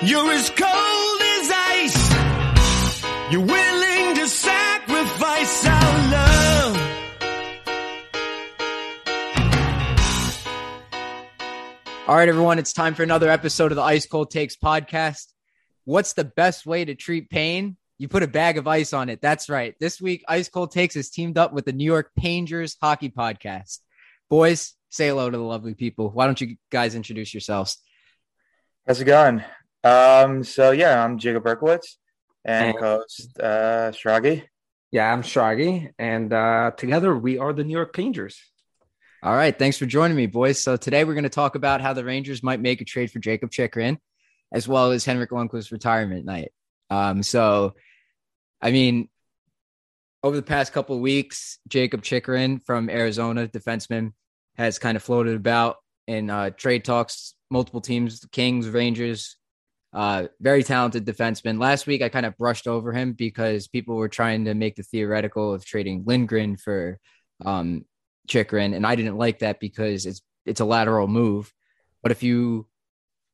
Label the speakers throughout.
Speaker 1: You're as cold as ice. You're willing to sacrifice our love.
Speaker 2: All right, everyone, it's time for another episode of the Ice Cold Takes podcast. What's the best way to treat pain? You put a bag of ice on it. That's right. This week, Ice Cold Takes is teamed up with the New York Rangers hockey podcast. Boys, say hello to the lovely people. Why don't you guys introduce yourselves?
Speaker 3: How's it going? Um, so yeah, I'm Jacob Berkowitz and
Speaker 4: And-
Speaker 3: co-host uh Stragi.
Speaker 4: Yeah, I'm Shragi, and uh, together we are the New York Rangers.
Speaker 2: All right, thanks for joining me, boys. So today we're going to talk about how the Rangers might make a trade for Jacob Chychrun, as well as Henrik Lundqvist's retirement night. Um, so, I mean, over the past couple of weeks, Jacob Chychrun from Arizona, defenseman, has kind of floated about in uh, trade talks. Multiple teams, the Kings, Rangers, uh, very talented defenseman. Last week, I kind of brushed over him because people were trying to make the theoretical of trading Lindgren for um, Chychrun, and I didn't like that because it's it's a lateral move. But if you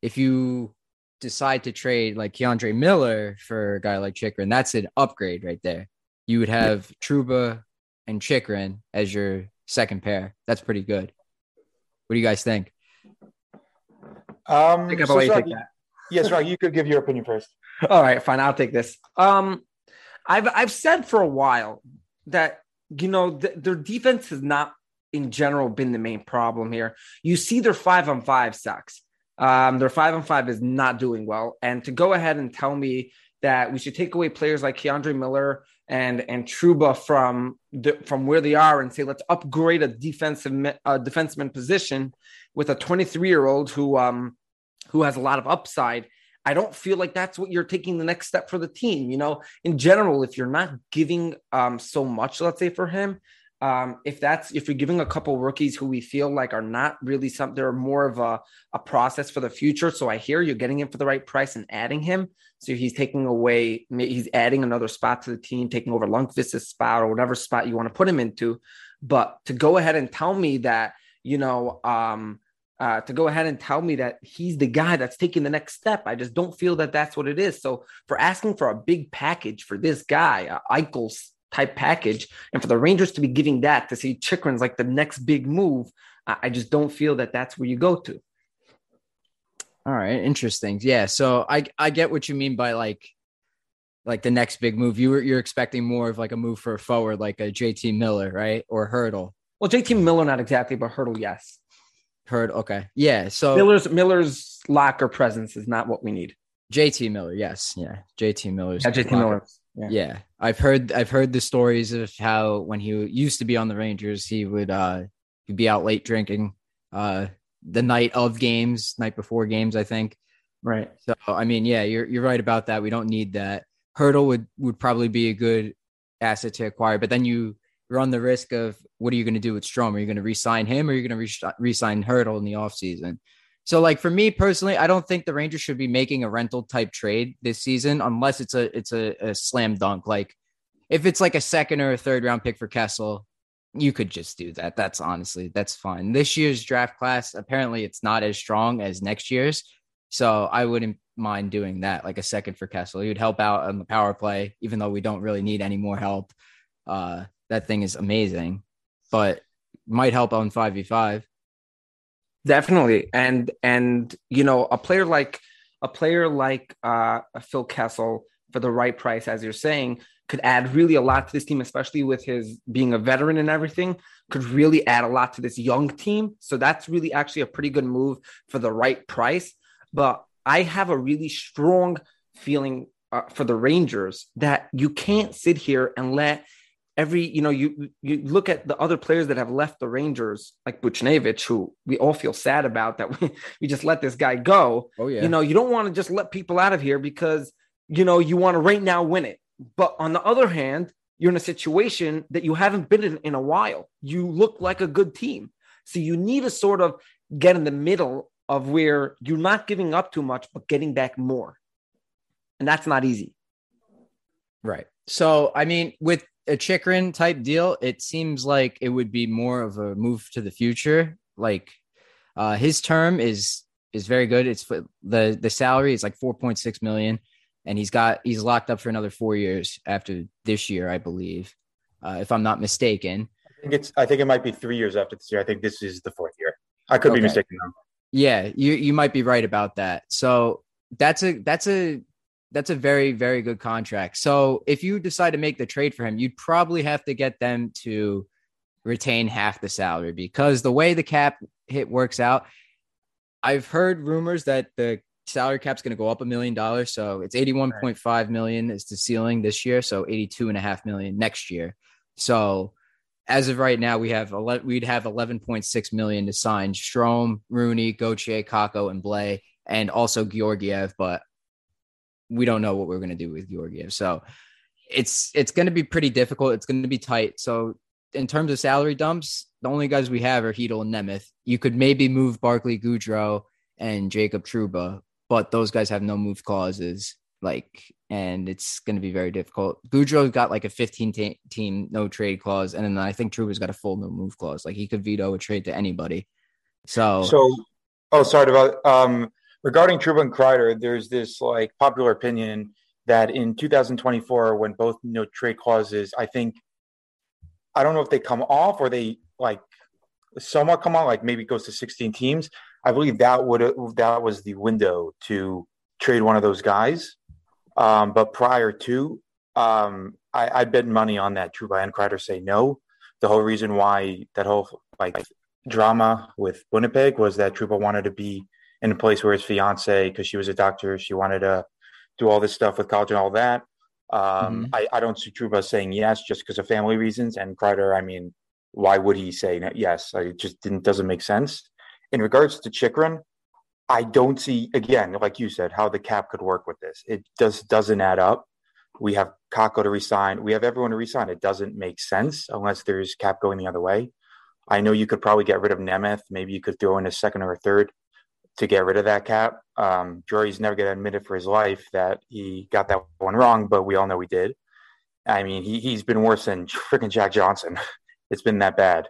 Speaker 2: if you decide to trade like K'Andre Miller for a guy like Chychrun, that's an upgrade right there. You would have Trouba and Chychrun as your second pair. That's pretty good. What do you guys think?
Speaker 3: Um,
Speaker 4: Jacob,
Speaker 3: so
Speaker 4: I'll let you
Speaker 3: Stragi-
Speaker 4: that.
Speaker 3: Yeah, Stragi, you could give your opinion first.
Speaker 4: All right, fine. I'll take this. Um, I've I've said for a while that you know th- their defense has not, in general, been the main problem here. You see, their five on five sucks. Um, their five on five is not doing well, and to go ahead and tell me that we should take away players like K'Andre Miller and and Trouba from the, from where they are and say let's upgrade a defensive uh, defenseman position with a 23 year old who um who has a lot of upside. I don't feel like that's what you're taking the next step for the team. You know, in general, if you're not giving um, so much, let's say for him, um, if that's if you're giving a couple rookies who we feel like are not really some, they're more of a, a process for the future. So I hear you're getting him for the right price and adding him. So he's taking away, he's adding another spot to the team, taking over Lundqvist's spot or whatever spot you want to put him into. But to go ahead and tell me that, you know, um, uh, to go ahead and tell me that he's the guy that's taking the next step. I just don't feel that that's what it is. So for asking for a big package for this guy, uh, Eichel's type package, and for the Rangers to be giving that to see Chychrun's like the next big move, I, I just don't feel that that's where you go to.
Speaker 2: All right, interesting. Yeah, so I I get what you mean by like like the next big move. You were you're expecting more of like a move for a forward, like a JT Miller, right? Or Hertl.
Speaker 4: Well, JT Miller, not exactly, but Hertl, yes.
Speaker 2: Hurd. Okay. Yeah. So
Speaker 4: Miller's Miller's locker presence is not what we need.
Speaker 2: JT Miller. Yes. Yeah. JT Miller's.
Speaker 4: Yeah, JT Miller. Yeah.
Speaker 2: Yeah. I've heard I've heard the stories of how when he used to be on the Rangers, he would uh he'd be out late drinking uh the night of games, night before games, I think.
Speaker 4: Right.
Speaker 2: So I mean, yeah, you're you're right about that. We don't need that. Hertl would would probably be a good asset to acquire, but then you run the risk of what are you going to do with Strome? Are you going to re-sign him or are you going to re- re-sign Hertl in the offseason? So like for me personally, I don't think the Rangers should be making a rental type trade this season unless it's a it's a, a slam dunk. Like if it's like a second or a third round pick for Kessel, you could just do that. That's honestly that's fine. This year's draft class apparently it's not as strong as next year's, so I wouldn't mind doing that. Like a second for Kessel, he would help out on the power play, even though we don't really need any more help. Uh, that thing is amazing, but might help on five v five.
Speaker 4: Definitely. And and you know, a player like a player like uh Phil Kessel for the right price, as you're saying, could add really a lot to this team, especially with his being a veteran and everything, could really add a lot to this young team. So that's really actually a pretty good move for the right price. But I have a really strong feeling uh, for the Rangers that you can't sit here and let every you know you you look at the other players that have left the Rangers like Buchnevich who we all feel sad about that we, we just let this guy go.
Speaker 2: Oh yeah,
Speaker 4: you know you don't want to just let people out of here because you know you want to right now win it. But on the other hand you're in a situation that you haven't been in in a while. You look like a good team. So you need to sort of get in the middle of where you're not giving up too much but getting back more. And that's not easy.
Speaker 2: Right. So, I mean, with a Chychrun type deal, it seems like it would be more of a move to the future. Like, uh, his term is is very good. It's the the salary is like 4.6 million, and he's got he's locked up for another four years after this year, I believe, uh, if I'm not mistaken.
Speaker 3: I think it's I think it might be three years after this year. I think this is the fourth year. I could
Speaker 2: Okay.
Speaker 3: be mistaken though.
Speaker 2: Yeah, you you might be right about that. So that's a that's a that's a very very good contract. So if you decide to make the trade for him, you'd probably have to get them to retain half the salary because the way the cap hit works out, I've heard rumors that the salary cap's going to go up a million dollars. So it's 81.5 million is the ceiling this year. So 82 and a half million next year. So as of right now, we have 11, we'd have 11.6 million to sign Strome, Rooney, Gauthier, Kakko, and Blais, and also Georgiev. But we don't know what we're going to do with Georgiev. So it's it's going to be pretty difficult. It's going to be tight. So in terms of salary dumps, the only guys we have are Hedel and Nemeth. You could maybe move Barclay, Goodrow, and Jacob Trouba, but those guys have no move clauses. Like, and it's going to be very difficult. Goodrow's got like a 15 ta- team no trade clause, and then I think Trouba's got a full no move clause. Like he could veto a trade to anybody. So,
Speaker 3: So, oh, sorry about um, regarding Trouba and Kreider. There's this like popular opinion that in 2024, when both no trade clauses, I think, I don't know if they come off or they like somewhat come on, like maybe goes to 16 teams. I believe that would that was the window to trade one of those guys. Um, but prior to, um, I, I bet money on that Trouba and Kreider say no. The whole reason why that whole like drama with Winnipeg was that Trouba wanted to be in a place where his fiance, because she was a doctor, she wanted to do all this stuff with college and all that. Um,
Speaker 2: Mhm.
Speaker 3: I, I don't see Trouba saying yes just because of family reasons. And Kreider, I mean, why would he say no- yes? Like, It just didn't doesn't make sense. In regards to Chychrun, I don't see again, like you said, how the cap could work with this. It just doesn't add up. We have Kakko to resign. We have everyone to resign. It doesn't make sense unless there's cap going the other way. I know you could probably get rid of Nemeth. Maybe you could throw in a second or a third to get rid of that cap. Um, never going to admit it for his life that he got that one wrong, but we all know he did. I mean, he, he's been worse than freaking Jack Johnson. it's been that bad.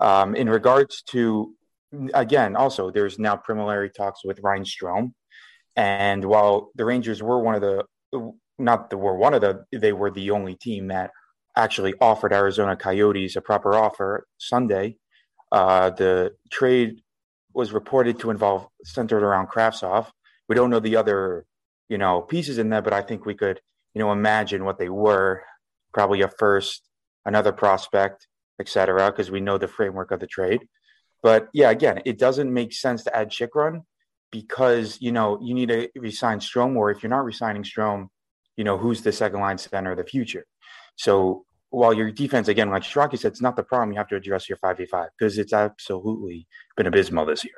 Speaker 3: Um, in regards to, again, also, there's now preliminary talks with Ryan Strome. And while the Rangers were one of the, not the were one of the, they were the only team that actually offered Arizona Coyotes a proper offer Sunday. Uh, the trade was reported to involve centered around Kravtsov. We don't know the other, you know, pieces in there, but I think we could, you know, imagine what they were. Probably a first, another prospect, etc., because we know the framework of the trade. But yeah, again, it doesn't make sense to add Chychrun because you know you need to resign Strome, or if you're not resigning Strome, you know who's the second line center of the future. So while your defense, again, like Strachey said, it's not the problem. You have to address your five v five because it's absolutely been abysmal this year.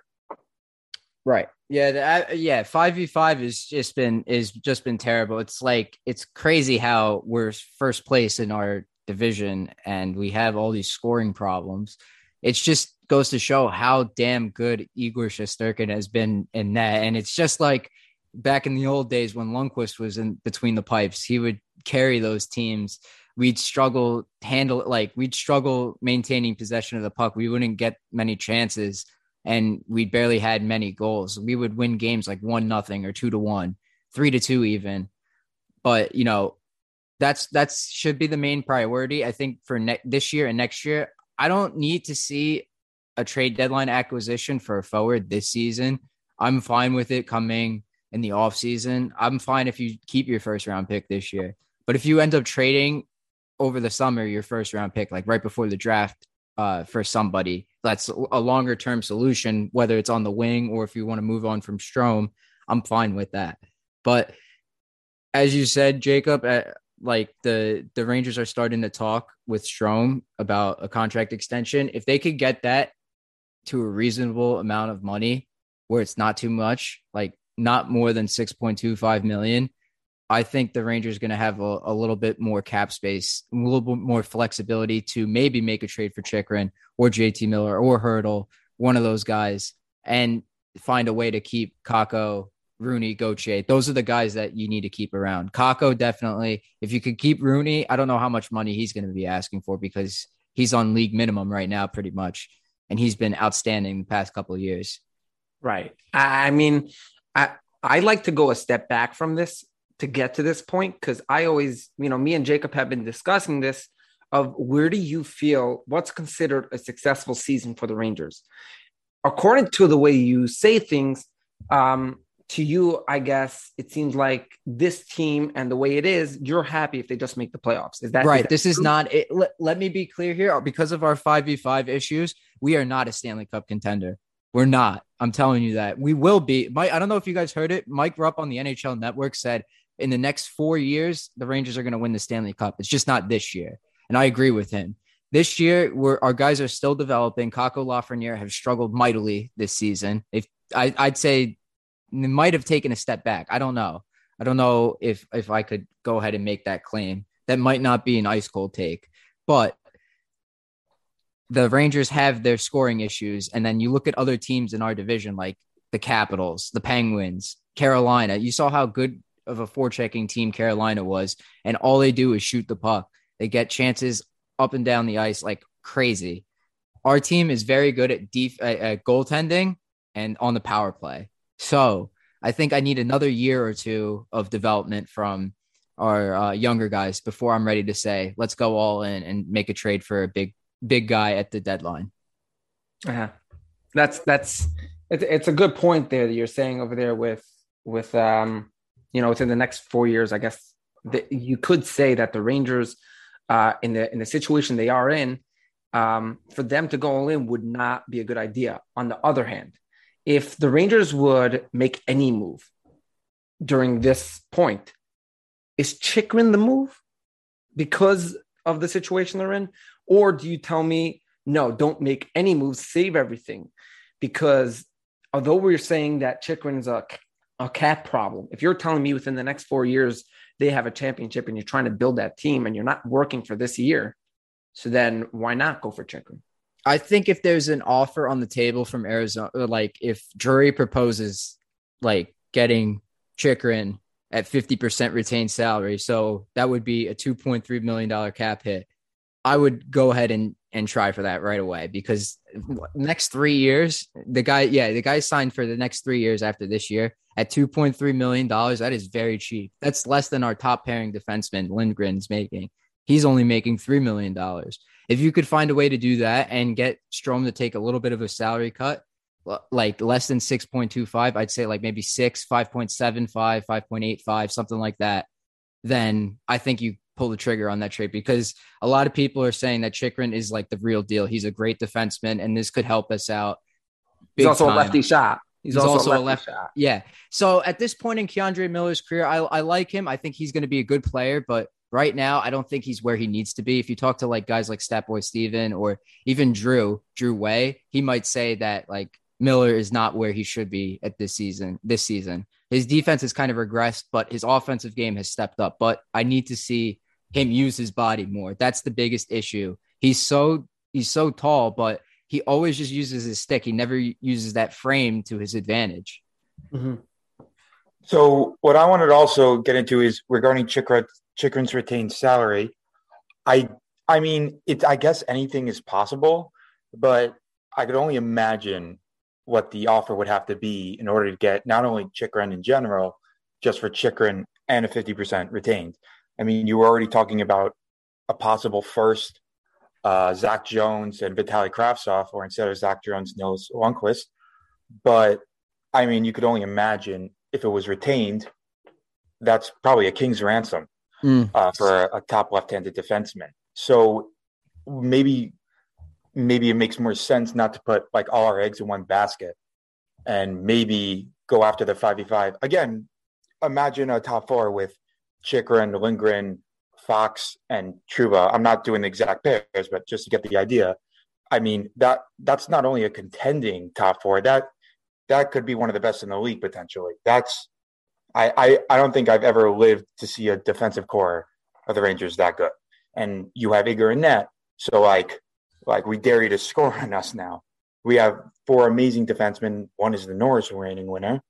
Speaker 2: Right. Yeah. Uh, yeah. Five v five has just been is just been terrible. It's like it's crazy how we're first place in our division and we have all these scoring problems. It just goes to show how damn good Igor Shesterkin has been in that. And it's just like back in the old days when Lundqvist was in between the pipes, he would carry those teams. We'd struggle handle like we'd struggle maintaining possession of the puck. We wouldn't get many chances and we barely had many goals. We would win games like one nothing or two to one, three to two even. But you know, that's that's should be the main priority. I think for ne- this year and next year. I don't need to see a trade deadline acquisition for a forward this season. I'm fine with it coming in the off season. I'm fine if you keep your first round pick this year. But if you end up trading over the summer your first round pick, like right before the draft, uh, for somebody that's a longer term solution, whether it's on the wing or if you want to move on from Strome, I'm fine with that. But as you said, Jacob, uh, like the the Rangers are starting to talk with Strome about a contract extension. If they could get that to a reasonable amount of money, where it's not too much, like not more than six point two five million, I think the Rangers going to have a, a, little bit more cap space, a little bit more flexibility to maybe make a trade for Chychrun or JT Miller or Hertl, one of those guys, and find a way to keep Kakko, Rooney, Gauthier. Those are the guys that you need to keep around. Kakko, definitely. If you could keep Rooney, I don't know how much money he's going to be asking for because he's on league minimum right now, pretty much. And he's been outstanding the past couple of years.
Speaker 4: Right. I mean, I I like to go a step back from this to get to this point because I always, you know, me and Jacob have been discussing this of where do you feel what's considered a successful season for the Rangers? According to the way you say things, um, to you, I guess it seems like this team and the way it is, you're happy if they just make the playoffs. Is that
Speaker 2: right?
Speaker 4: Is that
Speaker 2: this is not. It, let, let me be clear here. Because of our five v five issues, we are not a Stanley Cup contender. We're not. I'm telling you that we will be. Mike, I don't know if you guys heard it. Mike Rupp on the NHL Network said in the next four years, the Rangers are going to win the Stanley Cup. It's just not this year, and I agree with him. This year, we're, our guys are still developing. Kakko Lafreniere have struggled mightily this season. If I, I'd say they might have taken a step back. I don't know. I don't know if if I could go ahead and make that claim. That might not be an ice cold take, but the Rangers have their scoring issues, and then you look at other teams in our division, like the Capitals, the Penguins, Carolina. You saw how good of a forechecking team Carolina was, and all they do is shoot the puck. They get chances up and down the ice like crazy. Our team is very good at def- at, at goaltending and on the power play. So I think I need another year or two of development from our uh, younger guys before I'm ready to say let's go all in and make a trade for a big big guy at the deadline.
Speaker 4: Uh-huh. That's that's it's, it's a good point there that you're saying over there with with um you know within the next four years I guess that you could say that the Rangers uh in the in the situation they are in um for them to go all in would not be a good idea. On the other hand, if the Rangers would make any move during this point, is Chychrun the move because of the situation they're in? Or do you tell me, no, don't make any moves, save everything? Because although we're saying that Chychrun is a, a cap problem, if you're telling me within the next four years they have a championship and you're trying to build that team and you're not working for this year, so then why not go for Chychrun?
Speaker 2: I think if there's an offer on the table from Arizona, like if Drury proposes like getting Chychrun at 50% retained salary, so that would be a $2.3 million cap hit. I would go ahead and and try for that right away because next three years, the guy, yeah, the guy signed for the next three years after this year at two point three million dollars. That is very cheap. That's less than our top pairing defenseman Lindgren's making. He's only making three million dollars. If you could find a way to do that and get Strome to take a little bit of a salary cut, like less than six point two five, I'd say like maybe six, five point seven five, five point eight five, something like that. Then I think you pull the trigger on that trade because a lot of people are saying that Chychrun is like the real deal. He's a great defenseman, and this could help us out.
Speaker 4: He's also
Speaker 2: time.
Speaker 4: a lefty shot. He's,
Speaker 2: He's
Speaker 4: also,
Speaker 2: also
Speaker 4: a
Speaker 2: left-
Speaker 4: shot.
Speaker 2: Yeah. So at this point in K'Andre Miller's career, I, I like him. I think he's going to be a good player, but right now, I don't think he's where he needs to be. If you talk to like guys like Statboy Steven or even Drew, Drew Way, he might say that like Miller is not where he should be at this season. This season, his defense has kind of regressed, but his offensive game has stepped up. But I need to see him use his body more. That's the biggest issue. He's so he's so tall, but he always just uses his stick. He never uses that frame to his advantage. Mm-hmm.
Speaker 3: So what I wanted to also get into is regarding Chychrun, Chychrun's retained salary. I I mean, it. I guess anything is possible, but I could only imagine what the offer would have to be in order to get not only Chychrun in general, just for Chychrun and a fifty percent retained. I mean, you were already talking about a possible first, uh, Zach Jones and Vitaly Kravtsov, or instead of Zach Jones, Nils Lundqvist. But I mean, you could only imagine if it was retained, that's probably a king's ransom
Speaker 2: Mm.
Speaker 3: uh, for a, a top left-handed defenseman. So maybe maybe it makes more sense not to put like all our eggs in one basket and maybe go after the 5v5 again imagine a top four with chychrun lindgren fox and trouba i'm not doing the exact pairs but just to get the idea i mean that that's not only a contending top four that that could be one of the best in the league potentially that's I, I, I don't think I've ever lived to see a defensive core of the Rangers that good. And you have Igor and net. So like like we dare you to score on us now. We have four amazing defensemen. One is the Norris reigning winner.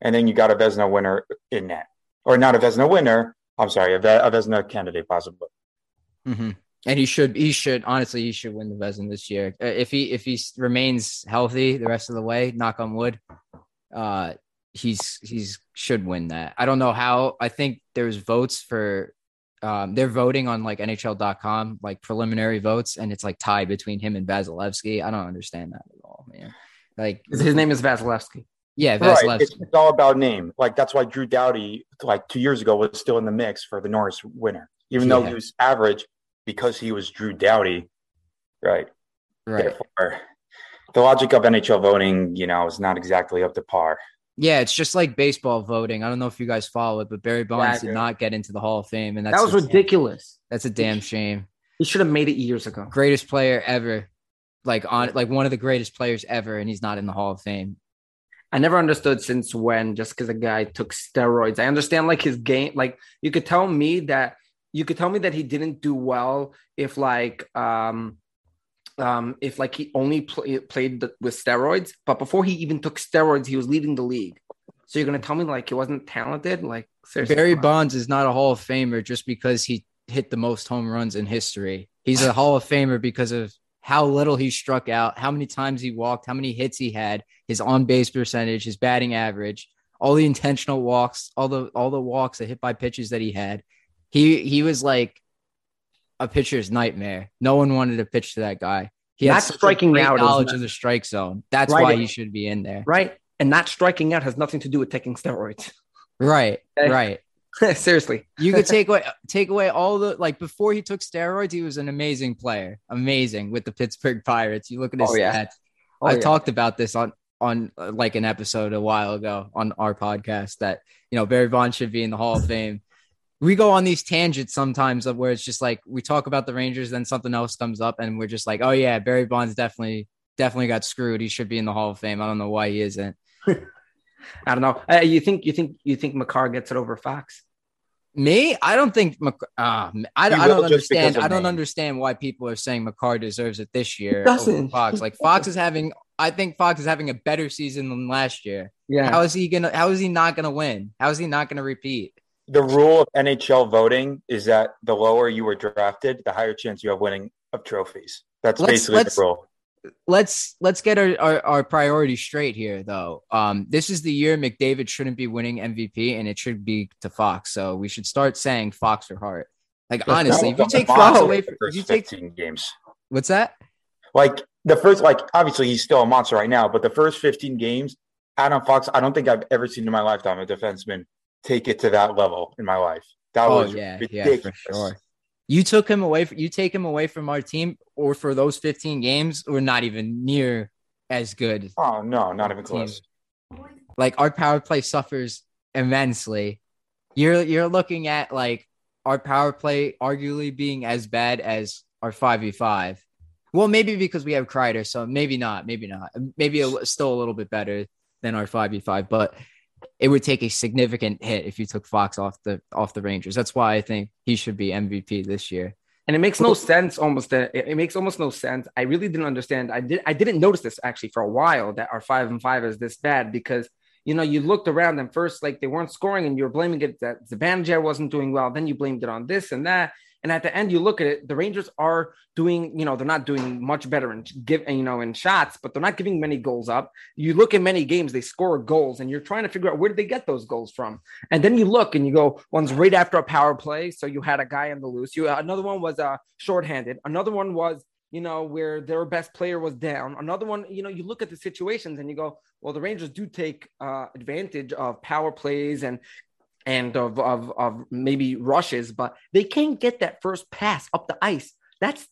Speaker 3: And then you got a Vezina winner in net. Or not a Vezina winner. I'm sorry, a, Ve- a Vezina candidate possibly.
Speaker 2: hmm and he should he should honestly he should win the Vezina this year Uh, if he if he remains healthy the rest of the way. Knock on wood. Uh, he's he's should win that. I don't know how. I think there's votes for. Um, they're voting on like NHL.com like preliminary votes, and it's like tied between him and Vasilevskiy. I don't understand that at all, man. Like
Speaker 4: His name is Vasilevskiy.
Speaker 2: yeah,
Speaker 3: Right. It's, it's all about name. Like that's why Drew Doughty, like two years ago, was still in the mix for the Norris winner, even though he was average because he was Drew Doughty. Right.
Speaker 2: right.
Speaker 3: Therefore, the logic of NHL voting, you know, is not exactly up to par.
Speaker 2: Yeah, it's just like baseball voting. I don't know if you guys follow it, but Barry Bonds
Speaker 3: I
Speaker 2: did not get into the Hall of Fame, and that's
Speaker 4: that was ridiculous.
Speaker 2: That's a damn shame.
Speaker 4: He should have made it years ago.
Speaker 2: Greatest player ever, like on like one of the greatest players ever, and he's not in the Hall of Fame.
Speaker 4: I never understood since when just because a guy took steroids. I understand like his game, like you could tell me that you could tell me that he didn't do well if like um um if like he only play, played the, with steroids, but before he even took steroids, he was leading the league. So you're gonna tell me like he wasn't talented? Like seriously,
Speaker 2: Barry. Bonds is not a Hall of Famer just because he hit the most home runs in history. He's a Hall of Famer because of how little he struck out, how many times he walked, how many hits he had, his on base percentage, his batting average, all the intentional walks, all the all the walks, the hit by pitches that he had. He he was like a pitcher's nightmare. No one wanted to pitch to that guy. He
Speaker 4: Not striking out
Speaker 2: knowledge of the strike zone. That's
Speaker 4: Right.
Speaker 2: why he should be in there.
Speaker 4: right? And not striking out has nothing to do with taking steroids.
Speaker 2: Right,
Speaker 4: Okay.
Speaker 2: right.
Speaker 4: seriously,
Speaker 2: You could take away take away all the like before he took steroids, he was an amazing player, amazing with the Pittsburgh Pirates. You look at his
Speaker 4: Oh, yeah.
Speaker 2: stats.
Speaker 4: Oh,
Speaker 2: I
Speaker 4: yeah.
Speaker 2: talked about this on on uh, like an episode a while ago on our podcast that you know Barry Bonds should be in the Hall of Fame. We go on these tangents sometimes of where it's just like we talk about the Rangers, then something else comes up, and we're just like, oh yeah, Barry Bonds definitely definitely got screwed. He should be in the Hall of Fame. I don't know why he isn't.
Speaker 4: I don't know. Uh, you think you think you think Makar gets it over Fox?
Speaker 2: Me, I don't think. Mc- uh, I, I don't
Speaker 3: will just because
Speaker 2: understand. I don't
Speaker 3: name.
Speaker 2: understand why people are saying Makar deserves it this year.
Speaker 4: doesn't.
Speaker 2: over Fox, like Fox is having. I think Fox is having a better season than last year.
Speaker 4: Yeah.
Speaker 2: How is he gonna? How is he not gonna win? How is he not gonna repeat?
Speaker 3: The rule of NHL voting is that the lower you were drafted, the higher chance you have winning of trophies. That's
Speaker 2: Let's-
Speaker 3: basically
Speaker 2: let's-
Speaker 3: the rule.
Speaker 2: Let's let's get our, our our priorities straight here, though. Um, this is the year McDavid shouldn't be winning MVP, and it should be to Fox. So we should start saying Fox or Hart. Like honestly, if you take Fox away, from, if you take
Speaker 3: 15 games.
Speaker 2: what's that?
Speaker 3: Like the first, like obviously he's still a monster right now, but the first 15 games, Adam Fox, I don't think I've ever seen in my lifetime a defenseman take it to that level in my life. That
Speaker 2: Oh
Speaker 3: was
Speaker 2: yeah,
Speaker 3: ridiculous.
Speaker 2: yeah, for sure. You took him away. You take him away from our team, or for those 15 games, we're not even near as good.
Speaker 3: Oh no, not even close.
Speaker 2: Like our power play suffers immensely. You're you're looking at like our power play arguably being as bad as our five v five. Well, maybe because we have Kreider, so maybe not, maybe not, maybe a, still a little bit better than our five v five, but it would take a significant hit if you took Fox off the off the Rangers. That's why I think he should be MVP this year.
Speaker 4: and it makes no sense almost that it, makes almost no sense i really didn't understand i did i didn't notice this actually for a while that our five and five is this bad because you know you looked around and first like they weren't scoring and you were blaming it that the Zibanejad wasn't doing well then you blamed it on this and that and at the end you look at it the rangers are doing you know they're not doing much better in give you know in shots but they're not giving many goals up you look at many games they score goals and you're trying to figure out where did they get those goals from and then you look and you go, one's right after a power play. So you had a guy on the loose. You another one was uh shorthanded. Another one was, you know, where their best player was down. Another one, you know, you look at the situations and you go, well, the Rangers do take uh, advantage of power plays and and of, of of maybe rushes, but they can't get that first pass up the ice. That's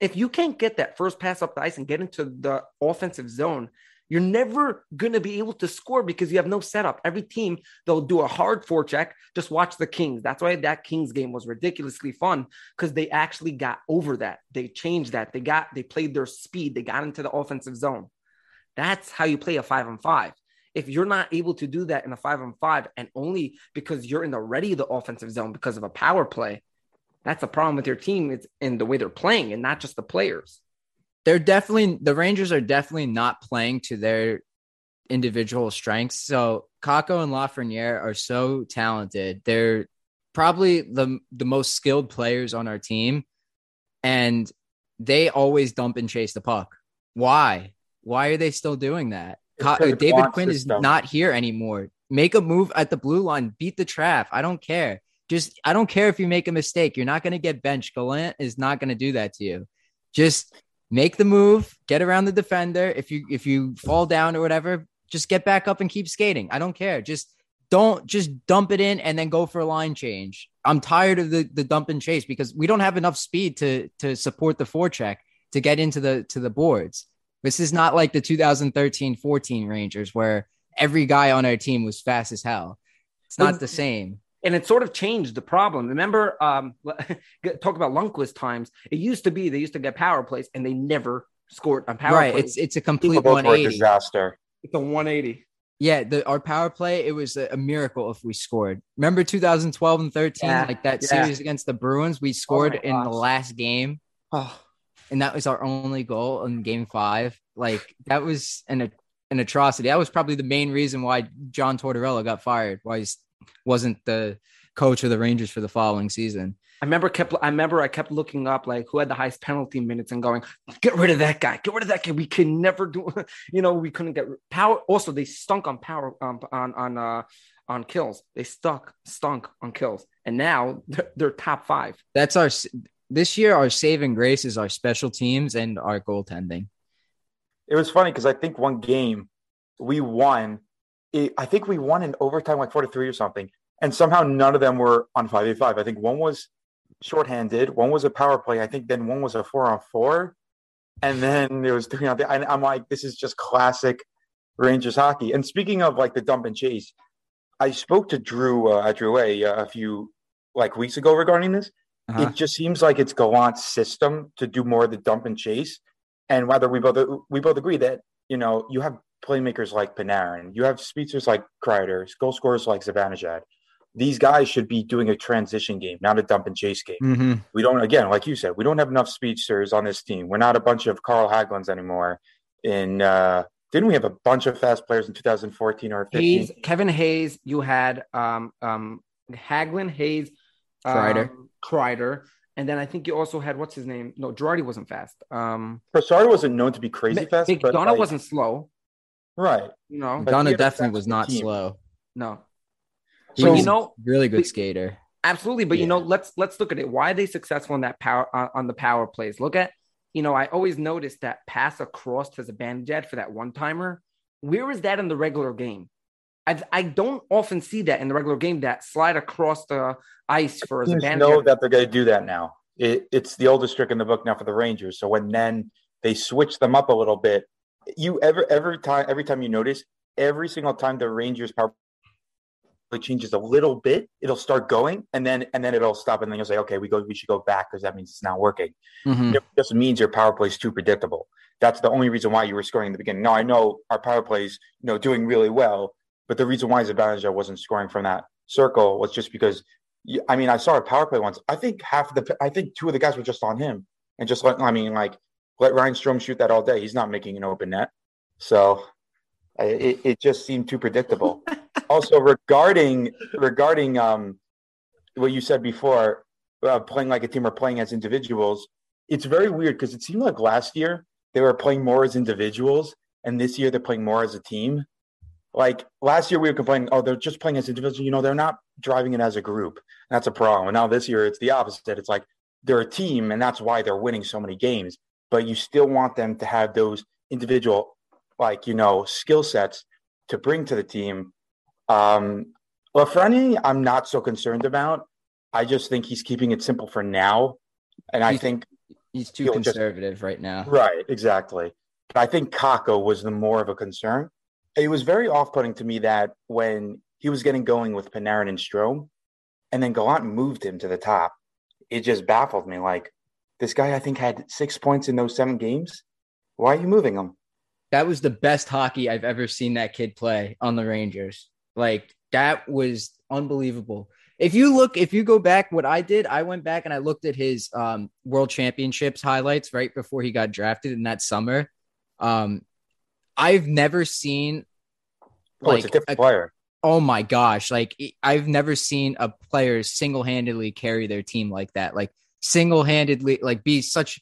Speaker 4: if you can't get that first pass up the ice and get into the offensive zone, you're never going to be able to score because you have no setup. Every team, they'll do a hard forecheck. Just watch the Kings. That's why that Kings game was ridiculously fun because they actually got over that. They changed that. They got, they played their speed. They got into the offensive zone. That's how you play a five on five. If you're not able to do that in a five on five and only because you're in the ready the offensive zone because of a power play, that's a problem with your team. It's in the way they're playing and not just the players.
Speaker 2: they're definitely the Rangers are definitely not playing to their individual strengths. So Kakko and Lafreniere are so talented. They're probably the the most skilled players on our team. and they always dump and chase the puck. Why? Why are they still doing that? Co- David Quinn
Speaker 3: system.
Speaker 2: is not here anymore. Make a move at the blue line, beat the trap. I don't care. Just I don't care if you make a mistake. You're not going to get benched. Gallant is not going to do that to you. Just make the move, get around the defender. If you if you fall down or whatever, just get back up and keep skating. I don't care. Just don't just dump it in and then go for a line change. I'm tired of the the dump and chase because we don't have enough speed to to support the forecheck to get into the to the boards. This is not like the 2013-14 Rangers where every guy on our team was fast as hell. It's not the same.
Speaker 4: and it sort of changed the problem. Remember, um, talk about Lundqvist times. It used to be they used to get power plays and they never scored on power
Speaker 2: right.
Speaker 4: plays.
Speaker 2: It's it's a complete
Speaker 3: both were
Speaker 2: 180.
Speaker 3: disaster.
Speaker 4: it's a 180.
Speaker 2: Yeah, the our power play, it was a, a miracle if we scored. Remember 2012 and 13,
Speaker 4: Yeah,
Speaker 2: like that
Speaker 4: yeah.
Speaker 2: series against the Bruins, we scored
Speaker 4: my
Speaker 2: in the last game,
Speaker 4: Oh,
Speaker 2: and that was our only goal in game five. Like that was an an atrocity. That was probably the main reason why John Tortorella got fired. Why he wasn't the coach of the Rangers for the following season.
Speaker 4: I remember kept. I remember I kept looking up like who had the highest penalty minutes and going, get rid of that guy. Get rid of that guy. We can never do. You know, we couldn't get power. Also, they stunk on power um, on on uh on kills. They stuck stunk on kills, and now they're, they're top five.
Speaker 2: That's our this year. Our saving grace is our special teams and our goaltending.
Speaker 3: It was funny because I think one game we won. It, I think we won in overtime, like four to three or something, and somehow none of them were on five eight five. I think one was shorthanded, one was a power play. I think then one was a four on four, and then there was three on. And I'm like, this is just classic Rangers hockey. And speaking of like the dump and chase, I spoke to Drew uh, Drew A uh, a few like weeks ago regarding this.
Speaker 2: Uh-huh.
Speaker 3: It just seems like it's Gallant's system to do more of the dump and chase. And whether we both we both agree that you know you have playmakers like Panarin, you have speedsters like Kreider, goal scorers like Zibanejad. These guys should be doing a transition game, not a dump and chase game.
Speaker 2: Mm-hmm.
Speaker 3: We don't, again, like you said, we don't have enough speedsters on this team. We're not a bunch of Carl Hagelins anymore. In uh, didn't we have a bunch of fast players in 2014 or 15?
Speaker 4: Hayes, Kevin Hayes. You had um um Hagelin Hayes, um,
Speaker 2: Kreider.
Speaker 4: Kreider, and then I think you also had what's his name? No, Girardi wasn't fast. Um,
Speaker 3: Brassard wasn't known to be crazy fast, but
Speaker 4: McDonagh
Speaker 3: like-
Speaker 4: wasn't slow.
Speaker 3: right.
Speaker 4: You know,
Speaker 3: But he
Speaker 2: Donna definitely was not
Speaker 3: team.
Speaker 2: slow.
Speaker 4: no.
Speaker 2: He
Speaker 3: So-
Speaker 2: was
Speaker 4: you know,
Speaker 2: really good
Speaker 4: but-
Speaker 2: skater.
Speaker 4: Absolutely, but you know, let's let's look at it. Why are they successful in that power on, on the power plays? Look at, you know, I always noticed that pass across to Zibanejad for that one timer. Where is that in the regular game? I I don't often see that in the regular game. That slide across the ice for
Speaker 3: Teams
Speaker 4: Zibanejad.
Speaker 3: know that they're going to do that now. It, it's the oldest trick in the book now for the Rangers. So when then they switch them up a little bit, you ever every time every time you notice every single time the Rangers power play changes a little bit, it'll start going and then and then it'll stop and then you'll say, okay, we go we should go back because that means it's not working.
Speaker 2: Mhm.
Speaker 3: It just means your power play is too predictable. That's the only reason why you were scoring in the beginning. Now I know our power plays, you know, doing really well, but the reason why Zibanejad wasn't scoring from that circle was just because. I mean, I saw a power play once. I think half of the, I think two of the guys were just on him, and just let. I mean, like let Ryan Strome shoot that all day. He's not making an open net, so it, it just seemed too predictable. also, regarding regarding um, what you said before, uh, playing like a team or playing as individuals, it's very weird because it seemed like last year they were playing more as individuals, and this year they're playing more as a team. Like last year, we were complaining, oh, they're just playing as individuals. You know, they're not driving it as a group. That's a problem. And now this year, it's the opposite. It's like they're a team, and that's why they're winning so many games. But you still want them to have those individual, like you know, skill sets to bring to the team. Um, Lafreniere, I'm not so concerned about. I just think he's keeping it simple for now, and I think
Speaker 2: He's too
Speaker 3: He'll just-
Speaker 2: conservative right now.
Speaker 3: Right, exactly. But I think Kakko was the more of a concern. It was very off-putting to me that when he was getting going with Panarin and Strome, and then Gallant moved him to the top, it just baffled me. Like this guy, I think had six points in those seven games. Why are you moving him?
Speaker 2: That was the best hockey I've ever seen that kid play on the Rangers. Like that was unbelievable. If you look, if you go back, what I did, I went back and I looked at his um, World Championships highlights right before he got drafted in that summer. Um, I've never seen
Speaker 3: Oh, it's a
Speaker 2: like
Speaker 3: different
Speaker 2: a-
Speaker 3: player.
Speaker 2: oh my gosh like i've never seen a player single-handedly carry their team like that like single handedly like be such.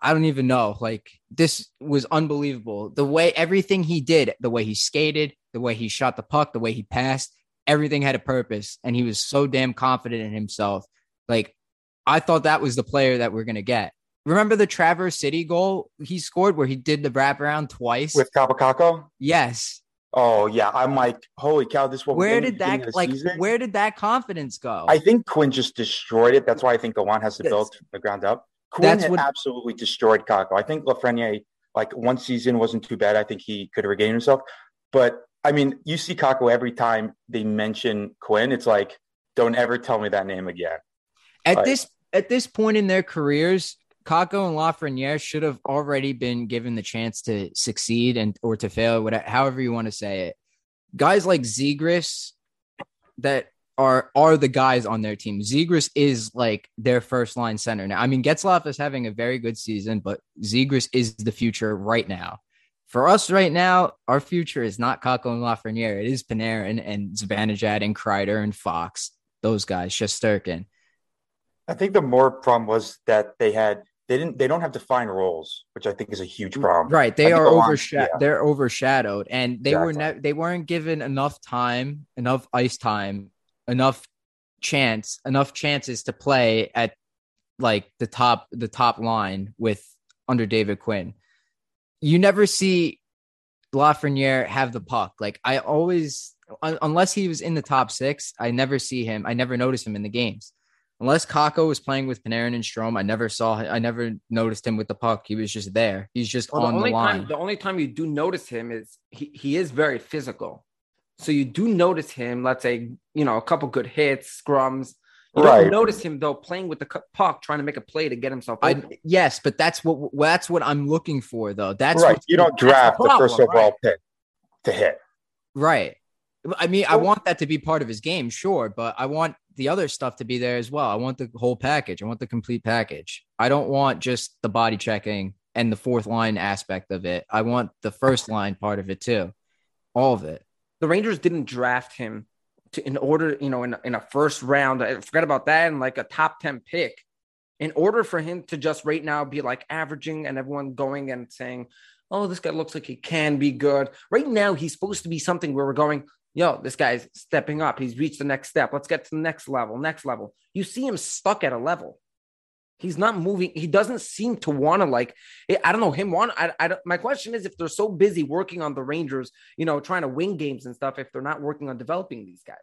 Speaker 2: I don't even know. Like this was unbelievable. The way everything he did, the way he skated, the way he shot the puck, the way he passed, everything had a purpose, and he was so damn confident in himself. Like I thought that was the player that we're gonna get. Remember the Traverse City goal he scored where he did the wraparound twice?
Speaker 3: with Kaapo Kakko.
Speaker 2: yes.
Speaker 3: Oh yeah, I'm like, holy cow! This what
Speaker 2: Where did that like
Speaker 3: season?
Speaker 2: where did that confidence go?
Speaker 3: I think Quinn just destroyed it. That's why I think Gallant has to
Speaker 2: Yes.
Speaker 3: build from the ground up. Quinn
Speaker 2: what-
Speaker 3: absolutely destroyed Kakko. I think Lafreniere, like one season wasn't too bad. I think he could regain himself. But I mean, you see Kakko every time they mention Quinn, it's like, don't ever tell me that name again.
Speaker 2: at
Speaker 3: Like-
Speaker 2: this at this point in their careers, Kakko and Lafreniere should have already been given the chance to succeed and or to fail, whatever however you want to say it. Guys like Zegras that are are the guys on their team. Zegras is like their first line center now. I mean, Getzlaf is having a very good season, but Zegras is the future right now. For us right now, our future is not Kakko and Lafreniere. It is Panarin and Zibanejad and Kreider and Fox. Those guys, Shesterkin.
Speaker 3: I think the more problem was that they had they didn't they don't have defined roles, which I think is a huge problem.
Speaker 2: Right, they are overshadowed.
Speaker 3: yeah.
Speaker 2: They're overshadowed, and they were
Speaker 3: Exactly.
Speaker 2: ne- they weren't given enough time, enough ice time, enough chance, enough chances to play at like the top the top line with under David Quinn. You never see Lafreniere have the puck. Like I always, un- unless he was in the top six, I never see him. I never notice him in the games. Unless Kakko was playing with Panarin and Strome, I never saw. I never noticed him with the puck. He was just there. He's just
Speaker 4: Well, the
Speaker 2: on the,
Speaker 4: only
Speaker 2: line.
Speaker 4: time the only time you do notice him is he, he is very physical. So you do notice him, let's say, you know, a couple good hits, scrums. You
Speaker 3: Right.
Speaker 4: don't notice him though playing with the puck, trying to make a play to get himself
Speaker 2: I yes, but that's what that's what I'm looking for though. That's
Speaker 3: right. You don't draft the,
Speaker 4: problem,
Speaker 3: first overall
Speaker 4: right?
Speaker 3: pick to hit.
Speaker 2: Right. I mean, I want that to be part of his game, sure, but I want the other stuff to be there as well. I want the whole package. I want the complete package. I don't want just the body checking and the fourth line aspect of it. I want the first line part of it too. All of it.
Speaker 4: the Rangers didn't draft him to in order, you know, in, in a first round. I forget about that and like a top 10 pick. In order for him to just right now be like averaging and everyone going and saying, Oh, this guy looks like he can be good. Right now, he's supposed to be something where we're going, yo, this guy's stepping up. He's reached the next step. Let's get to the next level, next level. You see him stuck at a level. He's not moving. He doesn't seem to want to like. I don't know him. Want I, I? My question is, if they're so busy working on the Rangers, you know, trying to win games and stuff, if they're not working on developing these guys.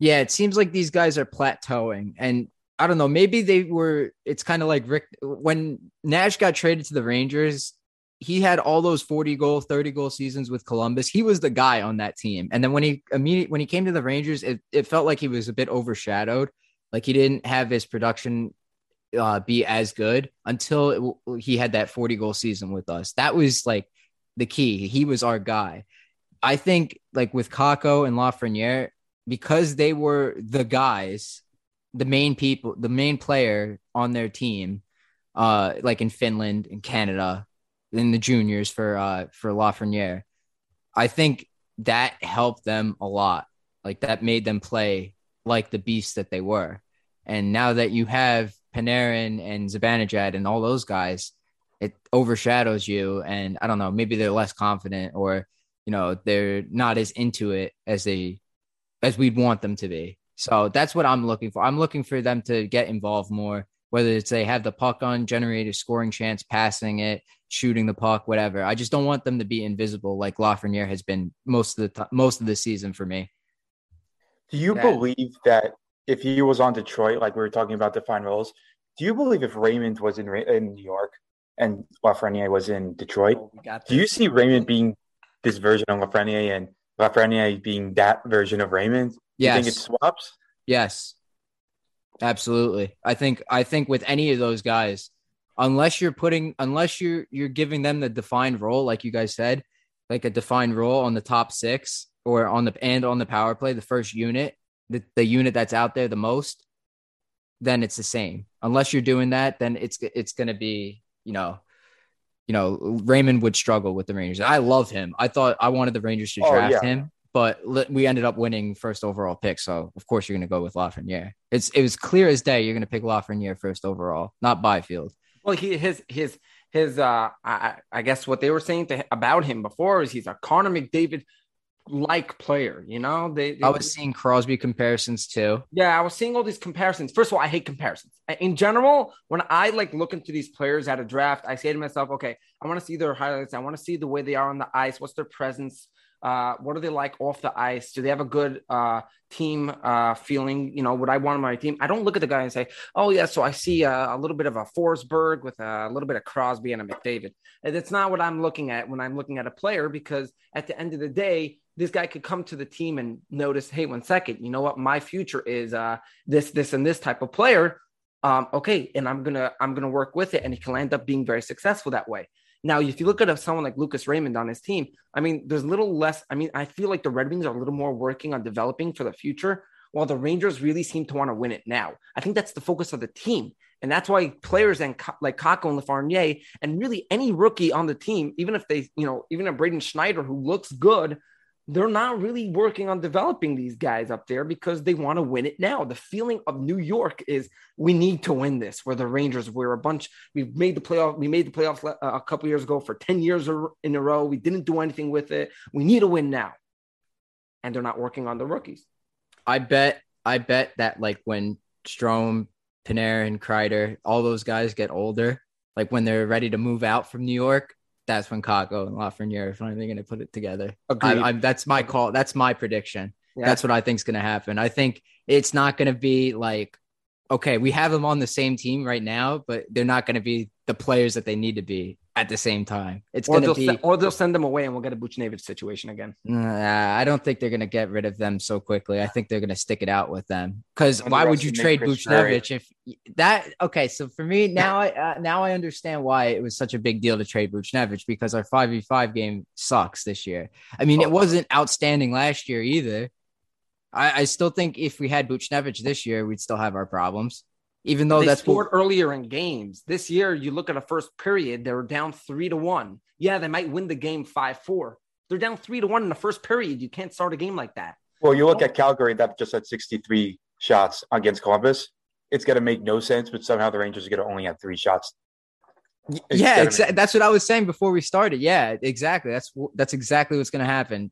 Speaker 2: Yeah, it seems like these guys are plateauing. And I don't know, maybe they were it's kind of like Rick when Nash got traded to the Rangers, he had all those 40 goal, 30 goal seasons with Columbus. He was the guy on that team. And then when he immediately when he came to the Rangers, it, it felt like he was a bit overshadowed. Like he didn't have his production uh, be as good until it, he had that 40 goal season with us. That was like the key. He was our guy. I think like with Kakko and Lafreniere, because they were the guys, the main people, the main player on their team, uh, like in Finland and Canada, in the juniors for uh for Lafreniere, I think that helped them a lot. Like that made them play like the beasts that they were. And now that you have Panarin and Zibanejad and all those guys, it overshadows you. And I don't know, maybe they're less confident or you know they're not as into it as they as we'd want them to be. So that's what I'm looking for. I'm looking for them to get involved more, whether it's they have the puck on, generate a scoring chance, passing it, shooting the puck, whatever. I just don't want them to be invisible like Lafreniere has been most of the time, most of the season for me.
Speaker 3: Do you
Speaker 4: Yeah.
Speaker 3: believe that if he was on Detroit, like we were talking about defined roles, do you believe if Raymond was in in New York and Lafreniere was in Detroit,
Speaker 4: Oh,
Speaker 3: do you see Raymond being this version of Lafreniere and Lafreniere being that version of Raymond? Do you
Speaker 2: Yes.
Speaker 3: think it swaps?
Speaker 2: Yes. Absolutely. I think I think with any of those guys, unless you're putting unless you're you're giving them the defined role, like you guys said, like a defined role on the top six or on the and on the power play, the first unit, the, the unit that's out there the most, then it's the same. Unless you're doing that, then it's it's gonna be, you know, you know, Raymond would struggle with the Rangers. I love him. I thought I wanted the Rangers to
Speaker 3: Oh,
Speaker 2: draft
Speaker 3: yeah.
Speaker 2: him, but we ended up winning first overall pick. So of course you're going to go with Lafreniere. It's it was clear as day you're going to pick Lafreniere first overall, not Byfield.
Speaker 4: Well, he his his his uh I, I guess what they were saying to, about him before is he's a Connor McDavid like player. You know, they, they
Speaker 2: I was seeing Crosby comparisons too.
Speaker 4: Yeah, I was seeing all these comparisons. First of all, I hate comparisons. In general, when I like look into these players at a draft, I say to myself, okay, I want to see their highlights. I want to see the way they are on the ice. What's their presence? Uh, what are they like off the ice? Do they have a good uh, team uh, feeling? You know, would I want on my team? I don't look at the guy and say, "Oh yeah." So I see a, a little bit of a Forsberg with a little bit of Crosby and a McDavid. And that's not what I'm looking at when I'm looking at a player because at the end of the day, this guy could come to the team and notice, hey, one second, you know what? My future is uh, this, this, and this type of player. Um, okay, and I'm gonna I'm gonna work with it, and he can end up being very successful that way. Now, if you look at someone like Lucas Raymond on his team, I mean, there's a little less. I mean, I feel like the Red Wings are a little more working on developing for the future, while the Rangers really seem to want to win it now. I think that's the focus of the team. And that's why players and like Kakko and Lafreniere and really any rookie on the team, even if they, you know, even a Braden Schneider who looks good, they're not really working on developing these guys up there because they want to win it now. The feeling of New York is we need to win this. Where the Rangers, we're a bunch. We've made the playoff. We made the playoffs uh, a couple years ago for ten years in a row. We didn't do anything with it. We need to win now, and they're not working on the rookies.
Speaker 2: I bet. I bet that like when Strome, Panarin, Kreider, all those guys get older, like when they're ready to move out from New York, that's when Kakko and Lafreniere are finally going to put it together. I, I, that's my call. That's my prediction. Yeah. That's what I think is going to happen. I think it's not going to be like, okay, we have them on the same team right now, but they're not going to be the players that they need to be at the same time. It's going to be,
Speaker 4: se- or they'll send them away and we'll get a Buchnevich situation again.
Speaker 2: Nah, I don't think they're going to get rid of them so quickly. I think they're going to stick it out with them. Because why would you trade Buchnevich if that? Okay, so for me now, I uh, now I understand why it was such a big deal to trade Buchnevich because our five v five game sucks this year. I mean, oh. it wasn't outstanding last year either. I, I still think if we had Buchnevich this year, we'd still have our problems even though
Speaker 4: they
Speaker 2: that's
Speaker 4: scored what... earlier in games. This year, you look at a first period, they were down three to one. Yeah, they might win the game five four. They're down three to one in the first period. You can't start a game like that.
Speaker 3: Well, you look at Calgary that just had 63 shots against Columbus. It's going to make no sense, but somehow the Rangers are going to only have three shots.
Speaker 2: It's yeah, exa- that's what I was saying before we started. Yeah, exactly. That's that's exactly what's going to happen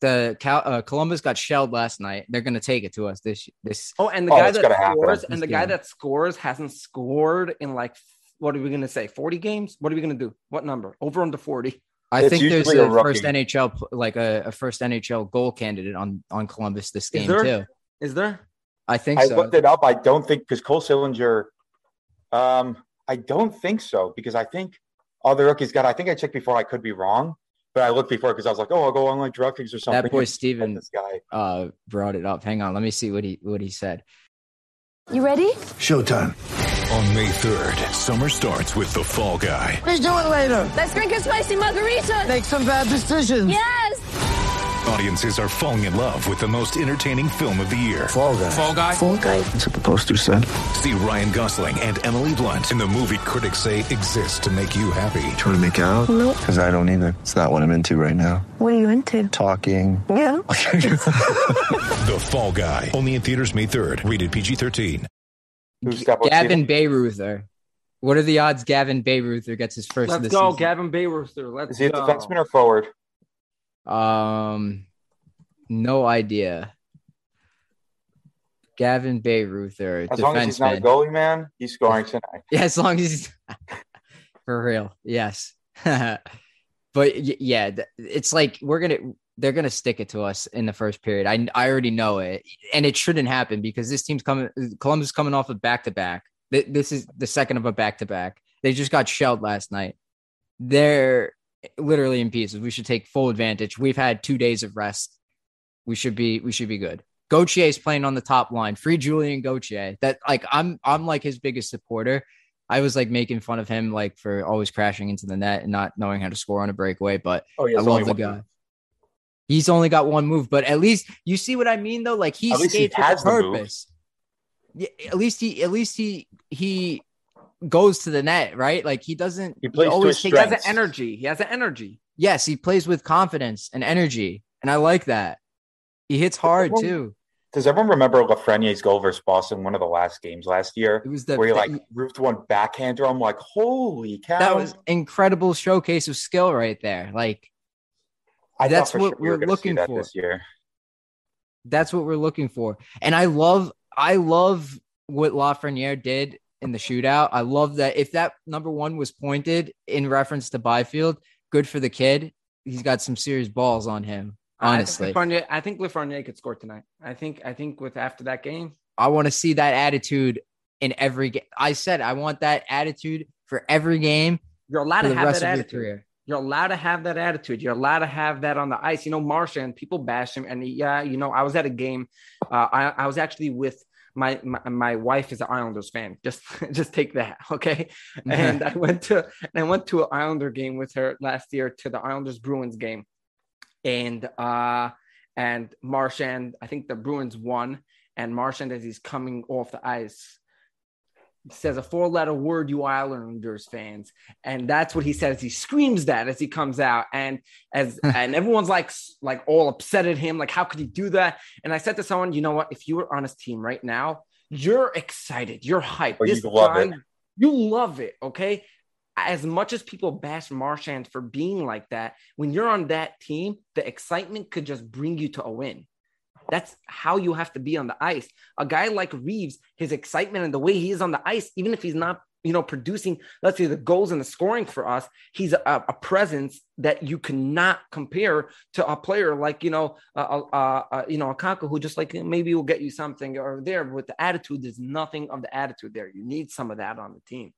Speaker 2: the Cal- uh, Columbus got shelled last night. They're going to take it to us this this.
Speaker 4: Oh, and the oh, guy that scores happen. and the guy that scores hasn't scored in like what are we going to say? Forty games? What are we going to do? What number? Over under forty?
Speaker 2: I it's think there's a, a first NHL like a, a, first NHL goal candidate on on Columbus this game
Speaker 4: Is there?
Speaker 2: too.
Speaker 4: Is there?
Speaker 2: I think
Speaker 3: I
Speaker 2: so.
Speaker 3: looked it up. I don't think because Cole Sillinger. Um, I don't think so because I think all the rookies got. I think I checked before. I could be wrong. But I looked before because I was like, oh, I'll go on like DraftKings or something.
Speaker 2: That boy Steven this guy. uh brought it up. Hang on, let me see what he what he said.
Speaker 5: You ready?
Speaker 6: Showtime. On May 3rd, summer starts with the Fall Guy.
Speaker 5: Let's do it later.
Speaker 7: Let's drink a spicy margarita.
Speaker 5: Make some bad decisions.
Speaker 7: Yes.
Speaker 6: Audiences are falling in love with the most entertaining film of the year.
Speaker 5: Fall guy.
Speaker 6: Fall guy.
Speaker 5: Fall guy.
Speaker 6: That's what the poster said. See Ryan Gosling and Emily Blunt in the movie critics say exists to make you happy.
Speaker 8: Trying to make it out?
Speaker 5: Nope.
Speaker 8: Because I don't either. It's not what I'm into right now.
Speaker 5: What are you into?
Speaker 8: Talking.
Speaker 5: Yeah.
Speaker 6: the Fall Guy. Only in theaters May 3rd. Rated PG-13.
Speaker 2: Gavin Bayreuther. What are the odds Gavin Bayreuther gets his first?
Speaker 4: Let's go, season? Gavin Bayreuther. Let's
Speaker 3: Is he
Speaker 4: go.
Speaker 3: a defenseman or forward?
Speaker 2: Um, no idea. Gavin Bayreuther,
Speaker 3: as long as he's not a goalie, man, he's scoring tonight.
Speaker 2: yeah, as long as he's for real, yes. but yeah, it's like we're gonna they're gonna stick it to us in the first period. I I already know it, and it shouldn't happen because this team's coming. Columbus coming off a back to back. This is the second of a back to back. They just got shelled last night. They're literally in pieces. We should take full advantage. We've had two days of rest. We should be we should be good. Gauthier is playing on the top line. Free Julien Gauthier. That like I'm I'm like his biggest supporter. I was like making fun of him like for always crashing into the net and not knowing how to score on a breakaway, but oh, yeah, I love the guy. Move. He's only got one move, but at least you see what I mean though. Like he skates he with purpose. Yeah, at least he at least he he goes to the net, right? Like he doesn't.
Speaker 3: He plays he
Speaker 4: always
Speaker 3: he
Speaker 4: has an energy. He has an energy.
Speaker 2: Yes, he plays with confidence and energy, and I like that. He hits hard
Speaker 3: Well,
Speaker 2: too.
Speaker 3: Does everyone remember Lafreniere's goal versus Boston, one of the last games last year,
Speaker 2: It was the
Speaker 3: where he like roofed one backhander? I'm like, holy cow!
Speaker 2: that was incredible showcase of skill right there. Like
Speaker 3: I
Speaker 2: that's what
Speaker 3: sure we were
Speaker 2: we're looking for.
Speaker 3: this year.
Speaker 2: that's what we're looking for. And I love I love what Lafreniere did in the shootout. I love that if that number one was pointed in reference to Byfield, good for the kid. He's got some serious balls on him. Honestly,
Speaker 4: I think Lafreniere, I think Lafreniere could score tonight. I think I think with after that game,
Speaker 2: I want to see that attitude in every game. I said I want that attitude for every game
Speaker 4: you're allowed to have that attitude. You're allowed to have that attitude. You're allowed to have that on the ice. You know, Marchand, people bash him. And yeah, you know, I was at a game. Uh, I, I was actually with my, my my wife is an Islanders fan. Just just take that, okay? And I went to and I went to an Islander game with her last year to the Islanders Bruins game, and uh and Marchand, I think the Bruins won, and Marchand as he's coming off the ice says a four letter word, you Islanders fans. And that's what he says. He screams that as he comes out. And as and everyone's like like all upset at him, like, how could he do that? And I said to someone, you know what? If you were on his team right now, you're excited, you're hyped.
Speaker 3: Oh, you'd love
Speaker 4: guy,
Speaker 3: it.
Speaker 4: you love it, okay? As much as people bash Marchand for being like that, when you're on that team, the excitement could just bring you to a win. That's how you have to be on the ice. A guy like Reeves, his excitement and the way he is on the ice, even if he's not, you know, producing, let's say the goals and the scoring for us, he's a, a presence that you cannot compare to a player like, you know, uh, uh, uh, you know, a Kakko who just like maybe will get you something or there. But with the attitude, there's nothing of the attitude there. You need some of that on the team.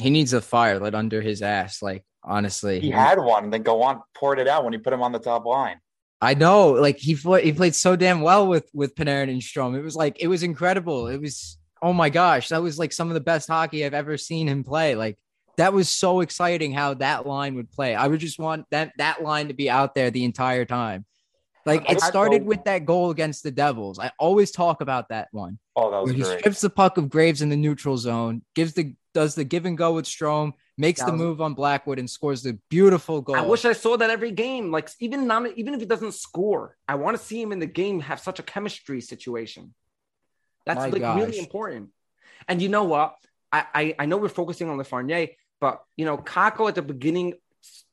Speaker 2: He needs a fire lit under his ass. Like honestly,
Speaker 3: He had one, and then go on poured it out when he put him on the top line.
Speaker 2: I know, like he he played so damn well with with Panarin and Strome. It was like it was incredible. It was oh my gosh, that was like some of the best hockey I've ever seen him play. Like that was so exciting how that line would play. I would just want that that line to be out there the entire time. Like it started with that goal against the Devils. I always talk about that one.
Speaker 3: Oh, that was
Speaker 2: Where he
Speaker 3: great.
Speaker 2: strips the puck of Graves in the neutral zone, gives the does the give and go with Strome, makes the move on Blackwood, and scores the beautiful goal.
Speaker 4: I wish I saw that every game. Like even not, even if he doesn't score, I want to see him in the game have such a chemistry situation. That's
Speaker 2: My
Speaker 4: like really important. And you know what? I, I I know we're focusing on Lafreniere, but you know, Kakko at the beginning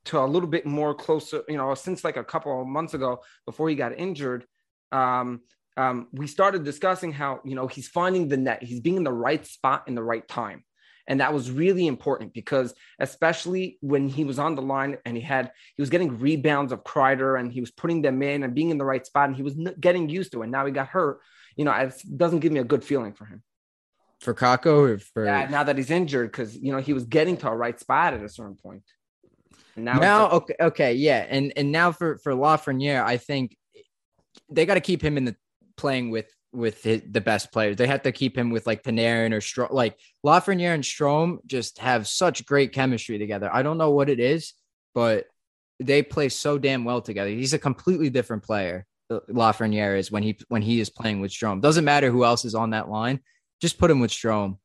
Speaker 4: to a little bit more closer, you know, since like a couple of months ago before he got injured, um, um, we started discussing how you know he's finding the net, he's being in the right spot in the right time. And that was really important because, especially when he was on the line and he had, he was getting rebounds of Kreider and he was putting them in and being in the right spot and he was getting used to it. And now he got hurt. You know, it doesn't give me a good feeling for him.
Speaker 2: for Kakko or for
Speaker 4: Yeah, now that he's injured, because you know he was getting to a right spot at a certain point. And now,
Speaker 2: now,
Speaker 4: like-
Speaker 2: okay, okay, yeah, and and now for for Lafreniere, I think they got to keep him in the playing with with his, the best players. They have to keep him with like Panarin or Strome. Like Lafreniere and Strome just have such great chemistry together. I don't know what it is, but they play so damn well together. He's a completely different player. uh, Lafreniere is when he when he is playing with Strome. Doesn't matter who else is on that line. Just put him with Strome.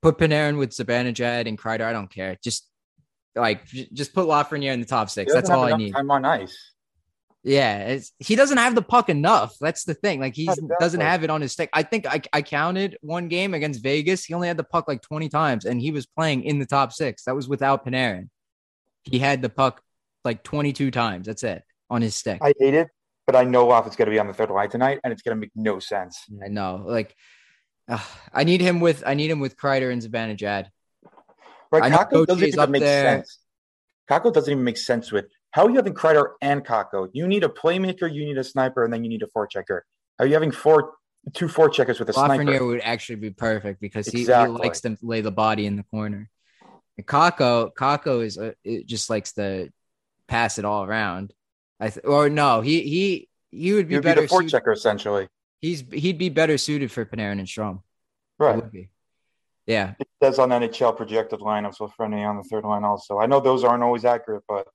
Speaker 2: Put Panarin with Zibanejad and Kreider. I don't care. Just like just put Lafreniere in the top six. That's all I need.
Speaker 3: Time on ice.
Speaker 2: Yeah, it's, he doesn't have the puck enough. That's the thing. Like he
Speaker 3: Exactly.
Speaker 2: doesn't have it on his stick. I think I, I counted one game against Vegas. He only had the puck like 20 times, and he was playing in the top six. That was without Panarin. He had the puck like 22 times. That's it on his stick. I,
Speaker 3: hate it, but I know Loff is going to be on the third line tonight, and it's going to make no sense.
Speaker 2: I know. Like ugh, I need him with I need him with Kreider and Zibanejad.
Speaker 3: Right?
Speaker 2: Kakko
Speaker 3: doesn't even make
Speaker 2: there.
Speaker 3: sense. Kakko doesn't even make sense with how are you having Kreider and Kakko? You need a playmaker, you need a sniper, and then you need a forechecker. How are you having four, two forecheckers with a
Speaker 2: Lafreniere
Speaker 3: sniper?
Speaker 2: would actually be perfect because he,
Speaker 3: Exactly.
Speaker 2: he likes to lay the body in the corner. And Kakko, Kakko is a, it just likes to pass it all around. I th- or no, he he he would be
Speaker 3: You'd be
Speaker 2: better.
Speaker 3: the
Speaker 2: suited-
Speaker 3: forechecker essentially.
Speaker 2: he's he'd be better suited for Panarin and Strome.
Speaker 3: Right.
Speaker 2: would be. Yeah,
Speaker 3: It says on NHL projected lineups with Frenier on the third line also. I know those aren't always accurate, but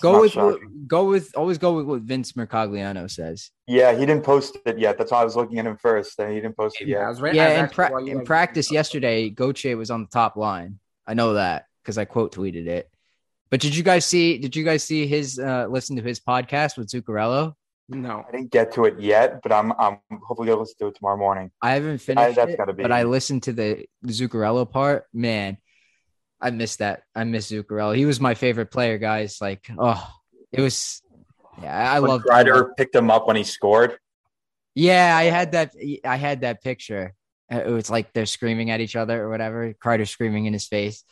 Speaker 2: go with
Speaker 3: shocking.
Speaker 2: go with always go with what Vince Mercogliano says.
Speaker 3: Yeah, he didn't post it yet. That's why I was looking at him first. And he didn't post it
Speaker 4: yeah, I
Speaker 3: yet.
Speaker 4: was right. I
Speaker 2: Yeah,
Speaker 4: was
Speaker 2: in, pra- in
Speaker 4: guys-
Speaker 2: practice yesterday, Goche was on the top line. I know that because I quote tweeted it. But did you guys see? Did you guys see his uh, listen to his podcast with Zuccarello?
Speaker 4: No.
Speaker 3: I didn't get to it yet, but I'm I'm hopefully gonna listen to it tomorrow morning.
Speaker 2: I haven't finished
Speaker 3: that's
Speaker 2: it,
Speaker 3: gotta be-
Speaker 2: but I listened to the Zuccarello part. Man, I missed that. I miss Zuccarello. He was my favorite player, guys. Like, oh, it was. Yeah, I love.
Speaker 3: Kreider picked him up when he scored.
Speaker 2: Yeah, I had that. I had that picture. Uh, It was like they're screaming at each other or whatever. Kreider screaming in his face.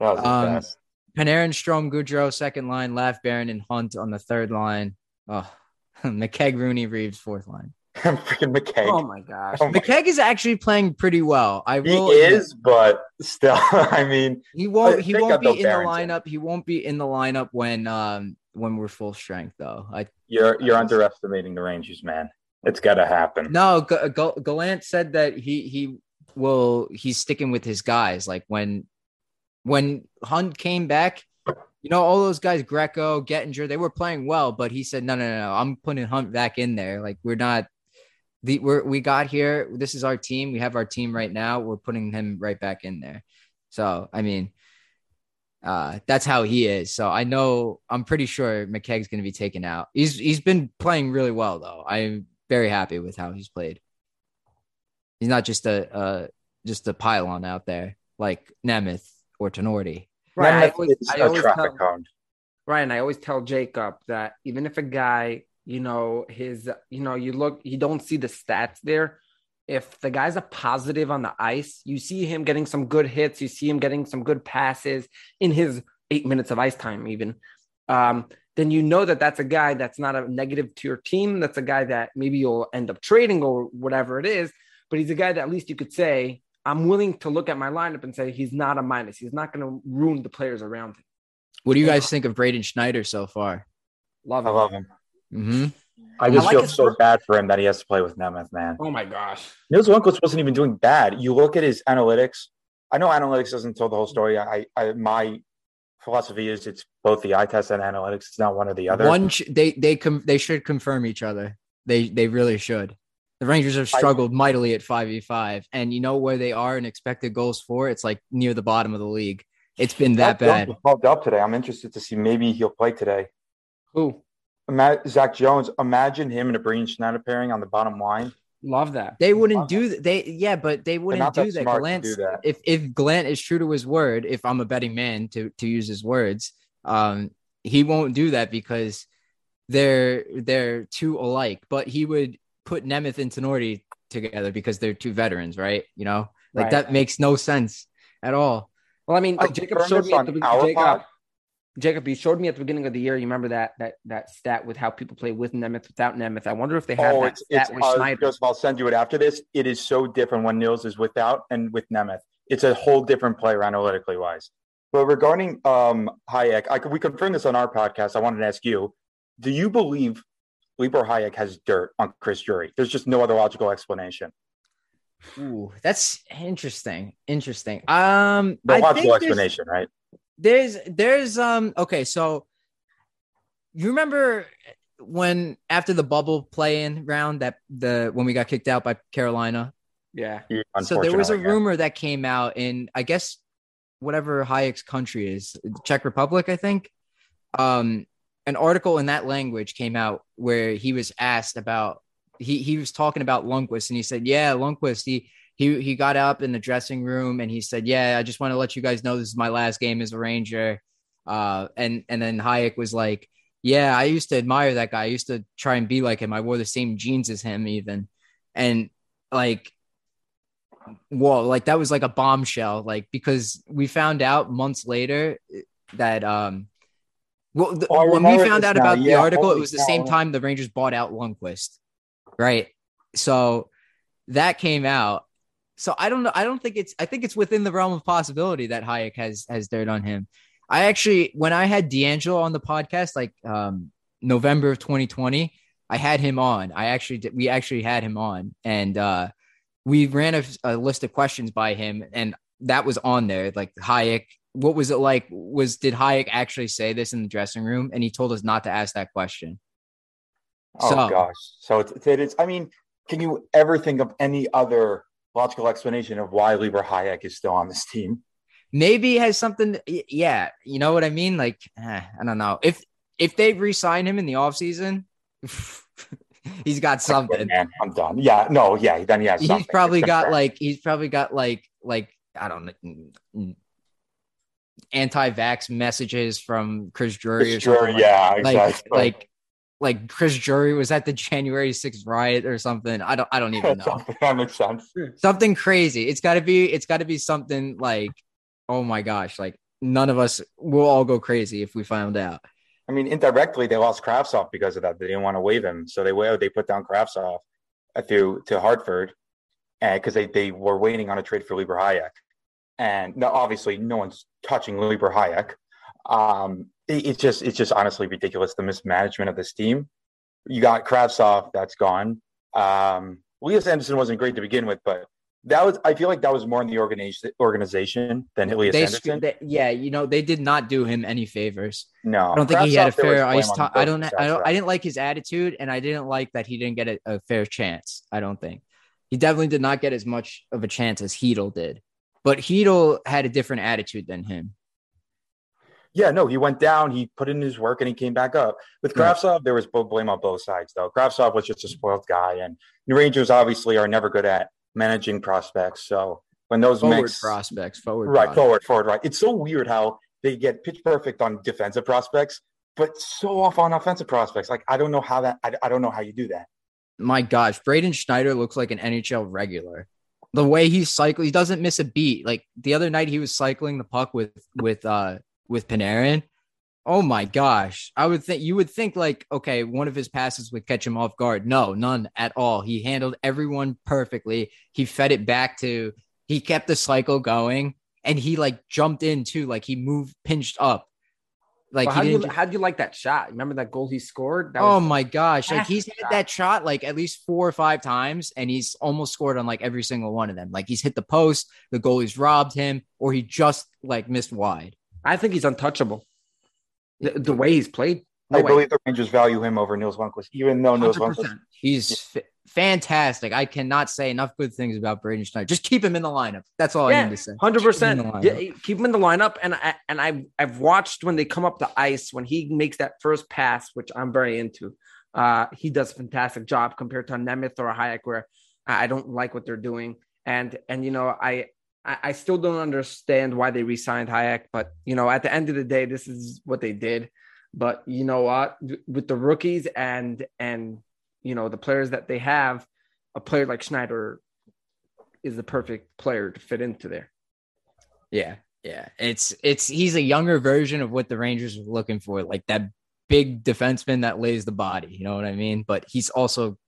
Speaker 3: That was
Speaker 2: Um,
Speaker 3: best.
Speaker 2: Panarin, Strome, Goodrow, second line. Laugh, Barron, and Hunt on the third line. Oh, McKegg, Rooney, Reeves, fourth line.
Speaker 3: Freaking McKay.
Speaker 4: Oh my gosh.
Speaker 3: Oh my-
Speaker 2: McKegg is actually playing pretty well. I
Speaker 3: he
Speaker 2: will.
Speaker 3: is, but still, I mean,
Speaker 2: He won't. He won't be in the lineup. He won't be in the lineup when um when we're full strength though. I
Speaker 3: you're you're underestimating the Rangers, man. It's got to happen.
Speaker 2: no. G- G- Gallant said that he he will. He's sticking with his guys. Like when when Hunt came back, you know all those guys, Greco, Gettinger, they were playing well, but he said no, no, no, no. I'm putting Hunt back in there. Like we're not. The, we're, we got here. This is our team. We have our team right now. We're putting him right back in there. So, I mean, uh, that's how he is. So I know I'm pretty sure McKegg's going to be taken out. He's he's been playing really well though. I'm very happy with how he's played. He's not just a uh just a pylon out there like Nemeth or Tinordi.
Speaker 4: Right. I always,
Speaker 3: is
Speaker 4: always
Speaker 3: traffic
Speaker 4: tell,
Speaker 3: cone.
Speaker 4: Ryan, I always tell Jacob that even if a guy, you know, his, you know, you look, you don't see the stats there. If the guy's a positive on the ice, you see him getting some good hits, you see him getting some good passes in his eight minutes of ice time, even. Um, then you know that that's a guy that's not a negative to your team. That's a guy that maybe you'll end up trading or whatever it is. But he's a guy that at least you could say, I'm willing to look at my lineup and say he's not a minus. He's not going to ruin the players around him.
Speaker 2: What do you guys think of Braden Schneider so far?
Speaker 4: Love
Speaker 3: I
Speaker 4: him.
Speaker 3: love him.
Speaker 2: Mm-hmm.
Speaker 3: I just
Speaker 4: like
Speaker 3: feel so
Speaker 4: work.
Speaker 3: bad for him that he has to play with Nemeth, man.
Speaker 4: Oh my gosh.
Speaker 3: Nils Lundqvist wasn't even doing bad. You look at his analytics. I know analytics doesn't tell the whole story. I, I my philosophy is it's both the eye test and analytics. It's not one or the other.
Speaker 2: One, sh- they they com- they should confirm each other. They they really should. The Rangers have struggled mightily at five v five, and you know where they are in expected goals for. It's like near the bottom of the league. It's been that
Speaker 3: Zach Jones
Speaker 2: bad.
Speaker 3: was Pumped up today. I'm interested to see maybe he'll play today.
Speaker 4: Who?
Speaker 3: Ima- Zach Jones. Imagine him and a Braden Schneider pairing on the bottom line.
Speaker 4: Love that.
Speaker 2: They wouldn't do that. They yeah, but they wouldn't do
Speaker 3: that
Speaker 2: that.
Speaker 3: smart do that.
Speaker 2: if if Glant is true to his word, if I'm a betting man to to use his words, um, he won't do that because they're they're too alike. But he would put Nemeth and Tinordi together because they're two veterans, right? You know, like
Speaker 4: Right.
Speaker 2: that makes no sense at all.
Speaker 4: Well, I mean,
Speaker 3: I
Speaker 4: Jacob showed me at
Speaker 3: on
Speaker 4: the. Jacob,
Speaker 3: pod.
Speaker 4: Jacob, you showed me at the beginning of the year. You remember that that that stat with how people play with Nemeth, without Nemeth. I wonder if they have
Speaker 3: Oh,
Speaker 4: that
Speaker 3: it's
Speaker 4: stat
Speaker 3: it's.
Speaker 4: with
Speaker 3: Uh,
Speaker 4: Schneider.
Speaker 3: Joseph, I'll send you it after this. It is so different when Nils is without and with Nemeth. It's a whole different player analytically wise. But regarding um Hajek, I, we confirmed this on our podcast. I wanted to ask you: Do you believe Libor Hajek has dirt on Chris Drury? There's just no other logical explanation.
Speaker 2: Ooh, that's interesting. Interesting. Um,
Speaker 3: No
Speaker 2: I
Speaker 3: logical
Speaker 2: think
Speaker 3: explanation, right?
Speaker 2: There's there's um okay so you remember when after the bubble play-in round that the when we got kicked out by carolina?
Speaker 4: Yeah,
Speaker 2: so there was a
Speaker 3: Unfortunately, yeah.
Speaker 2: rumor that came out in i guess whatever hajek's country is czech republic i think. Um an article in that language came out where he was asked about he he was talking about Lundqvist and he said, "Yeah, Lundqvist, he he he got up in the dressing room and he said, "Yeah, I just want to let you guys know this is my last game as a Ranger." Uh, and and then Hajek was like, "Yeah, I used to admire that guy. I used to try and be like him. I wore the same jeans as him, even." And like, whoa, like that was like a bombshell. Like because we found out months later that um. Well, the,
Speaker 3: Oh,
Speaker 2: when we found out
Speaker 3: now.
Speaker 2: about the article, it was the same time the Rangers bought out Lundqvist, right? So that came out. So I don't know. I don't think it's. I think it's within the realm of possibility that Hajek has has dirt on him. I actually, when I had D'Angelo on the podcast, like um, November of 2020, I had him on. I actually did, we actually had him on, and uh, we ran a, a list of questions by him, and that was on there. Like Hajek, what was it like? Was did Hajek actually say this in the dressing room? And he told us not to ask that question.
Speaker 3: Oh
Speaker 2: So-
Speaker 3: gosh. So it's, it is. I mean, can you ever think of any other logical explanation of why Libor Hajek is still on this team?
Speaker 2: maybe has something yeah you know what i mean like eh, i don't know if if they re-sign him in the offseason he's got something.
Speaker 3: Man, I'm done. Yeah, no, yeah. Then he has.
Speaker 2: He's probably got like he's probably got like like I don't know anti-vax messages from Chris Drury or
Speaker 3: Chris Drury,
Speaker 2: something. like-
Speaker 3: yeah, exactly.
Speaker 2: like like Chris Drury was at the January 6th riot or something. I don't I don't even know.
Speaker 3: Something that makes sense.
Speaker 2: something crazy. It's gotta be it's gotta be something like, oh my gosh, like none of us will all go crazy if we found out.
Speaker 3: I mean, indirectly, they lost Kravtsov because of that. They didn't want to waive him, so they wa- they put down Kravtsov uh, through to Hartford, and because they they were waiting on a trade for Libor Hajek, and no, obviously, no one's touching Libor Hajek. Um, it- it's just it's just honestly ridiculous the mismanagement of this team. You got Kravtsov, that's gone. Um, Elias Andersson wasn't great to begin with, but that was I feel like that was more in the organization organization than Elias
Speaker 2: They,
Speaker 3: Andersson.
Speaker 2: they- yeah, you know, they did not do him any favors.
Speaker 3: no,
Speaker 2: I don't think he had a
Speaker 3: Kravtsov,
Speaker 2: fair ice
Speaker 3: on
Speaker 2: time.
Speaker 3: both
Speaker 2: I don't. I don't.
Speaker 3: that.
Speaker 2: I didn't like his attitude, and I didn't like that he didn't get a, a fair chance. I don't think he definitely did not get as much of a chance as Chytil did. But Chytil had a different attitude than him.
Speaker 3: Yeah, no, he went down, he put in his work, and he came back up. With
Speaker 2: Right.
Speaker 3: Kravtsov, there was blame on both sides, though. Kravtsov was just a spoiled guy, and the Rangers obviously are never good at managing prospects. So when those
Speaker 2: Forward
Speaker 3: mix,
Speaker 2: prospects, forward.
Speaker 3: right,
Speaker 2: prospects.
Speaker 3: forward, forward, right. It's so weird how they get pitch perfect on defensive prospects, but so off on offensive prospects. Like I don't know how that. I, I don't know how you do that.
Speaker 2: My gosh, Braden Schneider looks like an NHL regular. The way he cycles, he doesn't miss a beat. Like the other night, he was cycling the puck with with uh with Panarin. Oh my gosh. I would think you would think like, okay, one of his passes would catch him off guard. No, none at all. He handled everyone perfectly. He fed it back to he kept the cycle going and he like jumped in too. Like he moved pinched up. Like
Speaker 4: Well, how do you how do you like that shot? Remember that goal he scored? That
Speaker 2: oh my gosh. Like he's hit that shot like at least four or five times and he's almost scored on like every single one of them. Like he's hit the post, the goalie's robbed him, or he just like missed wide.
Speaker 4: I think he's untouchable. The, the way he's played. No
Speaker 3: I
Speaker 4: way.
Speaker 3: believe the Rangers value him over Nils Lundqvist, even though Nils
Speaker 4: 100%.
Speaker 3: Lundqvist.
Speaker 2: He's f- fantastic. I cannot say enough good things about Braden Schneider. Just keep him in the lineup. That's all I
Speaker 4: Yeah,
Speaker 2: need to say.
Speaker 4: Hundred
Speaker 2: Keep him in
Speaker 4: percent. Yeah, keep him in the lineup, and I and I I've watched when they come up the ice when he makes that first pass, which I'm very into. Uh, he does a fantastic job compared to a Nemeth or a Hajek, where I I don't like what they're doing, and and you know I. I I still don't understand why they re-signed Hajek, but you know, at the end of the day, this is what they did. But you know what? With the rookies and and you know the players that they have, a player like Schneider is the perfect player to fit into there.
Speaker 2: Yeah, yeah. It's it's he's a younger version of what the Rangers were looking for, like that big defenseman that lays the body. You know what I mean? But he's also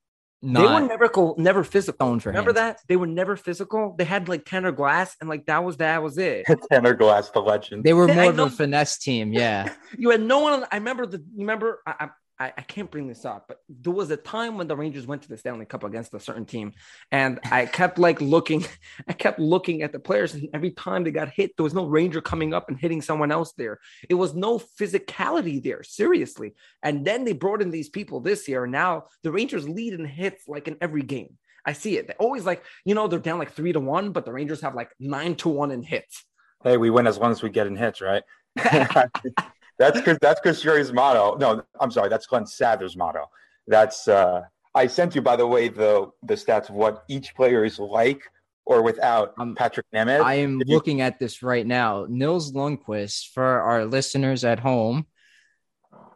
Speaker 4: they were never co- never physical.
Speaker 2: for
Speaker 4: Remember
Speaker 2: hands.
Speaker 4: that they were never physical. They had like Tanner Glass, and like that was that was it.
Speaker 3: Tanner Glass, the legend.
Speaker 2: They were
Speaker 4: I
Speaker 2: more of
Speaker 4: know-
Speaker 2: a finesse team. Yeah.
Speaker 4: You had no one. I remember the. You remember? I, I I can't bring this up, but there was a time when the Rangers went to the Stanley Cup against a certain team, and I kept like looking. I kept looking at the players, and every time they got hit, there was no Ranger coming up and hitting someone else there. It was no physicality there, seriously. And then they brought in these people this year, and now the Rangers lead in hits like in every game. I see it. They always like you know they're down like three to one, but the Rangers have like nine to one in hits.
Speaker 3: Hey, we win as long as we get in hits, right? that's that's Chris Drury's motto. No, I'm sorry, that's Glenn Sather's motto. That's uh I sent you by the way the the stats of what each player is like or without
Speaker 2: Um,
Speaker 3: Patrick Nemeth.
Speaker 2: I am
Speaker 3: you-
Speaker 2: looking at this right now. Nils Lundqvist, for our listeners at home,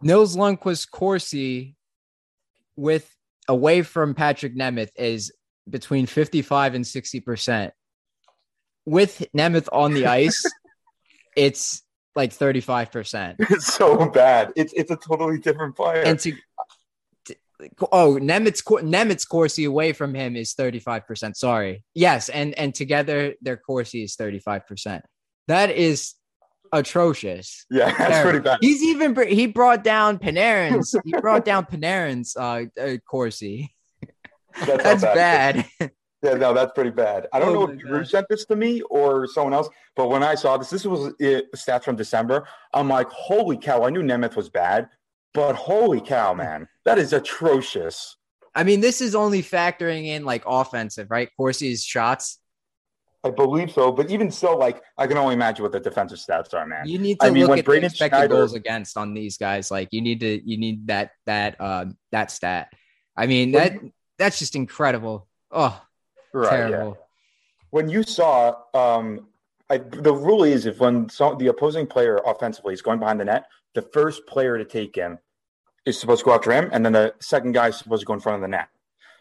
Speaker 2: Nils Lundqvist Corsi with away from Patrick Nemeth is between 55 and 60%. With Nemeth on the ice, it's like 35%.
Speaker 3: it's so bad. It's it's a totally different player.
Speaker 2: And to, to- oh, Nemitz Nemitz Corsi away from him is 35%. Sorry. Yes, and and together their Corsi is 35%. That is atrocious.
Speaker 3: yeah, that's
Speaker 2: Terrible.
Speaker 3: pretty bad.
Speaker 2: He's even he brought down Panarin's he brought down Panarin's uh, uh Corsi.
Speaker 3: That's,
Speaker 2: That's
Speaker 3: how
Speaker 2: bad.
Speaker 3: Yeah, no, that's pretty bad. I don't
Speaker 4: Oh
Speaker 3: know if Drew sent this to me or someone else, but when I saw this, this was uh, stats from December. I'm like, holy cow! I knew Nemeth was bad, but holy cow, man, that is atrocious.
Speaker 2: I mean, this is only factoring in like offensive, right? Corsi's shots.
Speaker 3: I believe so, but even so, like I can only imagine what the defensive stats are, man.
Speaker 2: You need to
Speaker 3: I mean,
Speaker 2: look
Speaker 3: when
Speaker 2: at
Speaker 3: Braden
Speaker 2: the expected
Speaker 3: Schneider-
Speaker 2: goals against on these guys. Like you need to you need that that um that stat. I mean that that's just incredible. Oh,
Speaker 3: Right, yeah. when you saw um I, the rule is if when some, the opposing player offensively is going behind the net, the first player to take him is supposed to go after him, and then the second guy is supposed to go in front of the net.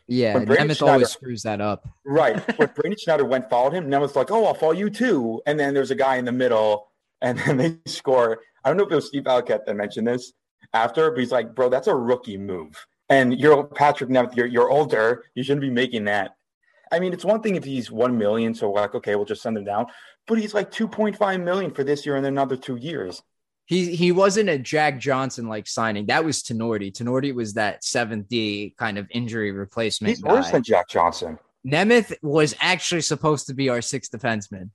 Speaker 2: Yeah, Nemeth always screws that up.
Speaker 3: Right. when Brady Schneider went followed him, Nemeth's like, "Oh, I'll follow you too," and then there's a guy in the middle, and then they score. I don't know if it was Steve Alcat that mentioned this after, but he's like, "Bro, that's a rookie move." And you're Patrick Nemeth. You're you're older. You shouldn't be making that. I mean, it's one thing if he's one million, so we're like, okay, we'll just send him down. But he's like two point five million for this year and another two years.
Speaker 2: He he wasn't a Jack Johnson like signing. That was Tinordi. Tinordi was that seventh D kind of injury replacement.
Speaker 3: He's worse than Jack Johnson.
Speaker 2: Nemeth was actually supposed to be our sixth defenseman.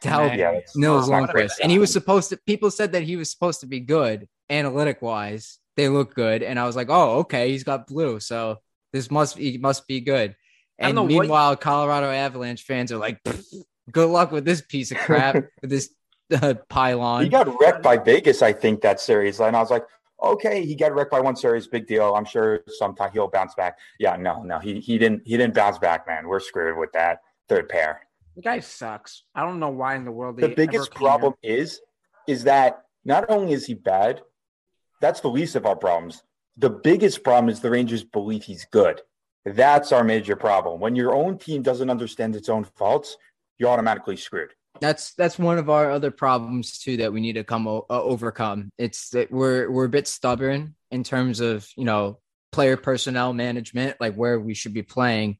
Speaker 2: To help.
Speaker 3: Yeah,
Speaker 2: Nils. Lundqvist. And he was supposed to, people said that he was supposed to be good analytic wise. They look good. And I was like, oh, okay, he's got blue. So this must he must be good.
Speaker 4: I
Speaker 2: And
Speaker 4: don't what-
Speaker 2: meanwhile, Colorado Avalanche fans are like, good luck with this piece of crap, with this uh, pylon.
Speaker 3: He got wrecked by Vegas, I think, that series. And I was like, okay, he got wrecked by one series, big deal. I'm sure sometime he'll bounce back. Yeah, no, no, he he didn't he didn't bounce back, man. We're screwed with that third pair.
Speaker 4: The guy sucks. I don't know why in the world
Speaker 3: The biggest
Speaker 4: ever came
Speaker 3: problem is is that not only is he bad, that's the least of our problems. The biggest problem is the Rangers believe he's good. That's our major problem. When your own team doesn't understand its own faults, you're automatically screwed.
Speaker 2: that's that's one of our other problems too that we need to come o- uh, overcome. It's that we're we're a bit stubborn in terms of you know player personnel management, like where we should be playing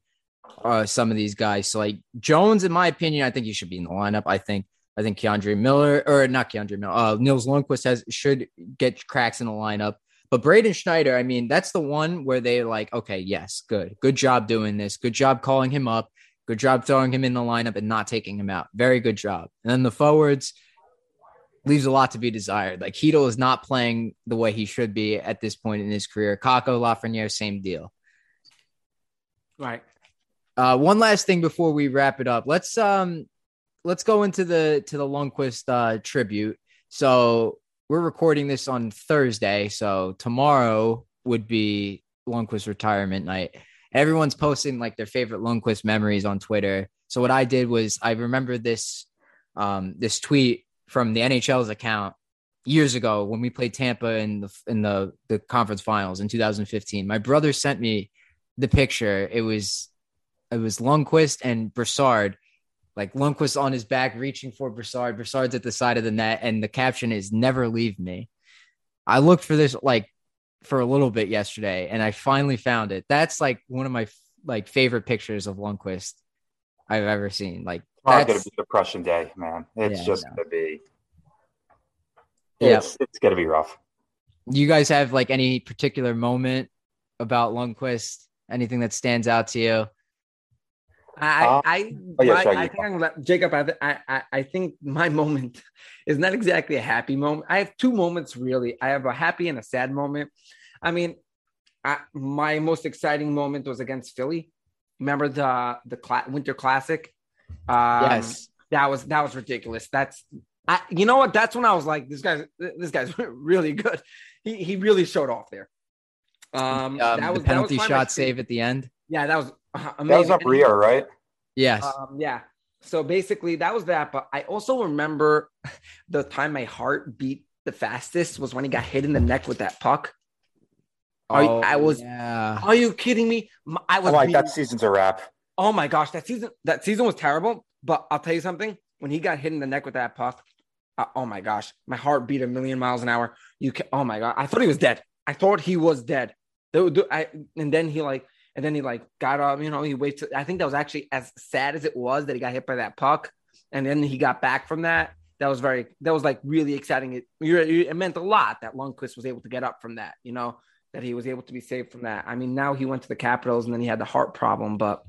Speaker 2: uh, some of these guys. So like Jones, in my opinion, I think he should be in the lineup. I think I think K'Andre Miller or not K'Andre Miller, uh, Nils Lundqvist has should get cracks in the lineup. But Braden Schneider, I mean, that's the one where they like, okay, yes, good, good job doing this, good job calling him up. Good job throwing him in the lineup and not taking him out. Very good job. And then the forwards leaves a lot to be desired. Like Chytil is not playing the way he should be at this point in his career. Kakko, Lafreniere, same deal.
Speaker 4: Right.
Speaker 2: Uh, one last thing before we wrap it up. Let's um let's go into the to the Lundqvist uh, tribute. So we're recording this on Thursday. So tomorrow would be Lundqvist retirement night. Everyone's posting like their favorite Lundqvist memories on Twitter. So what I did was I remember this um this tweet from the NHL's account years ago when we played Tampa in the in the the conference finals in 2015. My brother sent me the picture. It was it was Lundqvist and Brassard, like Lundqvist on his back reaching for Brassard. Brassard's at the side of the net, and the caption is "Never leave me." I looked for this like for a little bit yesterday, and I finally found it. That's like one of my like favorite pictures of Lundqvist I've ever seen. Like
Speaker 3: It's gonna be depression day, man. It's
Speaker 2: Yeah,
Speaker 3: just going to be.
Speaker 2: Yeah.
Speaker 3: It's, it's going to be rough.
Speaker 2: you guys have like any particular moment about Lundqvist? Anything that stands out to you?
Speaker 4: I,
Speaker 3: Uh,
Speaker 4: I,
Speaker 3: oh, yeah, sorry,
Speaker 4: I
Speaker 3: you
Speaker 4: think I'm Jacob. I, I, I- I think my moment is not exactly a happy moment. I have two moments really. I have a happy and a sad moment. I mean, I, my most exciting moment was against Philly. Remember the the cla- Winter Classic? Um,
Speaker 2: yes.
Speaker 4: that was that was ridiculous. That's I, you know what? That's when I was like, this guy's this guy's really good. He he really showed off there. Um,
Speaker 2: Um,
Speaker 4: that
Speaker 2: the
Speaker 4: was that
Speaker 2: penalty
Speaker 4: was
Speaker 2: shot save at the end.
Speaker 4: Yeah, that was uh,
Speaker 3: That
Speaker 4: amazing.
Speaker 3: was up
Speaker 4: And-
Speaker 3: Rio, right?
Speaker 2: Yes.
Speaker 4: um, yeah. So basically, that was that. But I also remember the time my heart beat the fastest was when he got hit in the neck with that puck. Are you- I was-
Speaker 2: Oh, Yeah.
Speaker 4: Are you kidding me? I was
Speaker 3: I'm like,
Speaker 4: beating-
Speaker 3: that season's a wrap.
Speaker 4: Oh my gosh, that season that season was terrible. But I'll tell you something. When he got hit in the neck with that puck, uh, oh my gosh, my heart beat a million miles an hour. You can, oh my god, I thought he was dead. I thought he was dead. They would do- I, and then he like, and then he like got up. You know, he waited. I think that was actually as sad as it was that he got hit by that puck, and then he got back from that. That was very. That was like really exciting. It, it meant a lot that Lundqvist was able to get up from that. You know that he was able to be saved from that. I mean, now he went to the Capitals, and then he had the heart problem, but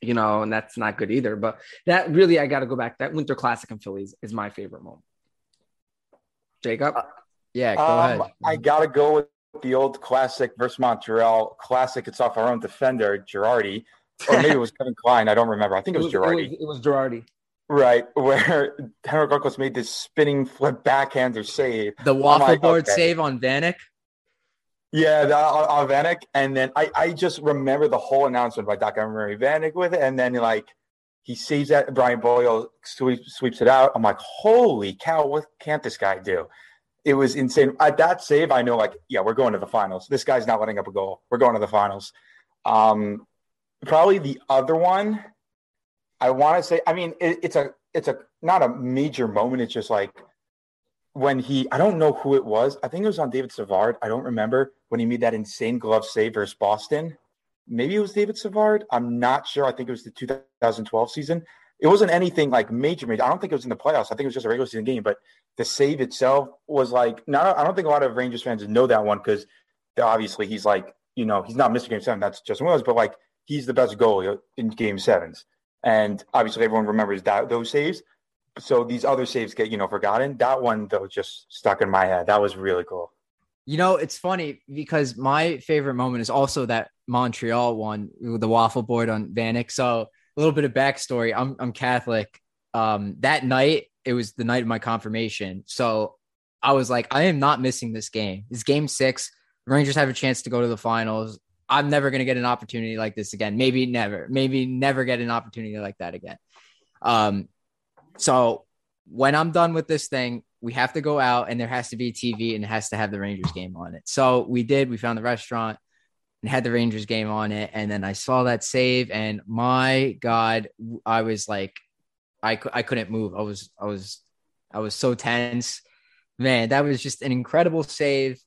Speaker 4: you know, and that's not good either. But that really, I got to go back. That Winter Classic in Phillies is my favorite moment. Jacob,
Speaker 2: Yeah. Go
Speaker 3: Um,
Speaker 2: ahead.
Speaker 3: I got to go with the old classic versus Montreal classic. It's off our own defender, Girardi. or maybe it was Kevin Klein. I don't remember. I think it was,
Speaker 4: it
Speaker 3: Girardi.
Speaker 4: was, it was Girardi.
Speaker 3: Right, where Henrik Lundqvist made this spinning flip backhander save.
Speaker 2: The waffle
Speaker 3: like,
Speaker 2: board
Speaker 3: okay.
Speaker 2: save on Vanek.
Speaker 3: Yeah, the uh, on Vanek, and then I, I just remember the whole announcement by Doc Emrick Vanek with it, and then like he saves that Brian Boyle sweeps, sweeps it out. I'm like, holy cow, what can't this guy do? It was insane. At that save, I know like, yeah, we're going to the finals. This guy's not letting up a goal. We're going to the finals. Um, probably the other one, I want to say, I mean, it, it's a it's a not a major moment. It's just like when he, I don't know who it was. I think it was on David Savard. I don't remember when he made that insane glove save versus Boston. Maybe it was David Savard. I'm not sure. I think it was the 2012 season. It wasn't anything like major, major. I don't think it was in the playoffs. I think it was just a regular season game. But the save itself was like, not. I don't think a lot of Rangers fans know that one because obviously he's like, you know, he's not Mr. game seven. That's Justin Williams, but like he's the best goalie in game sevens. And obviously everyone remembers that those saves. So these other saves get, you know, forgotten. That one though just stuck in my head. That was really cool.
Speaker 2: You know, it's funny because my favorite moment is also that Montreal one with the waffle board on Vanek. So a little bit of backstory. I'm I'm Catholic. Um, that night it was the night of my confirmation. So I was like, I am not missing this game. It's game six. Rangers have a chance to go to the finals. I'm never going to get an opportunity like this again. Maybe never. Maybe never get an opportunity like that again. Um, so when I'm done with this thing, we have to go out and there has to be TV and it has to have the Rangers game on it. So we did. We found the restaurant and had the Rangers game on it. And then I saw that save, and my God, I was like, I, I couldn't move. I was, I was, I was so tense. Man, that was just an incredible save.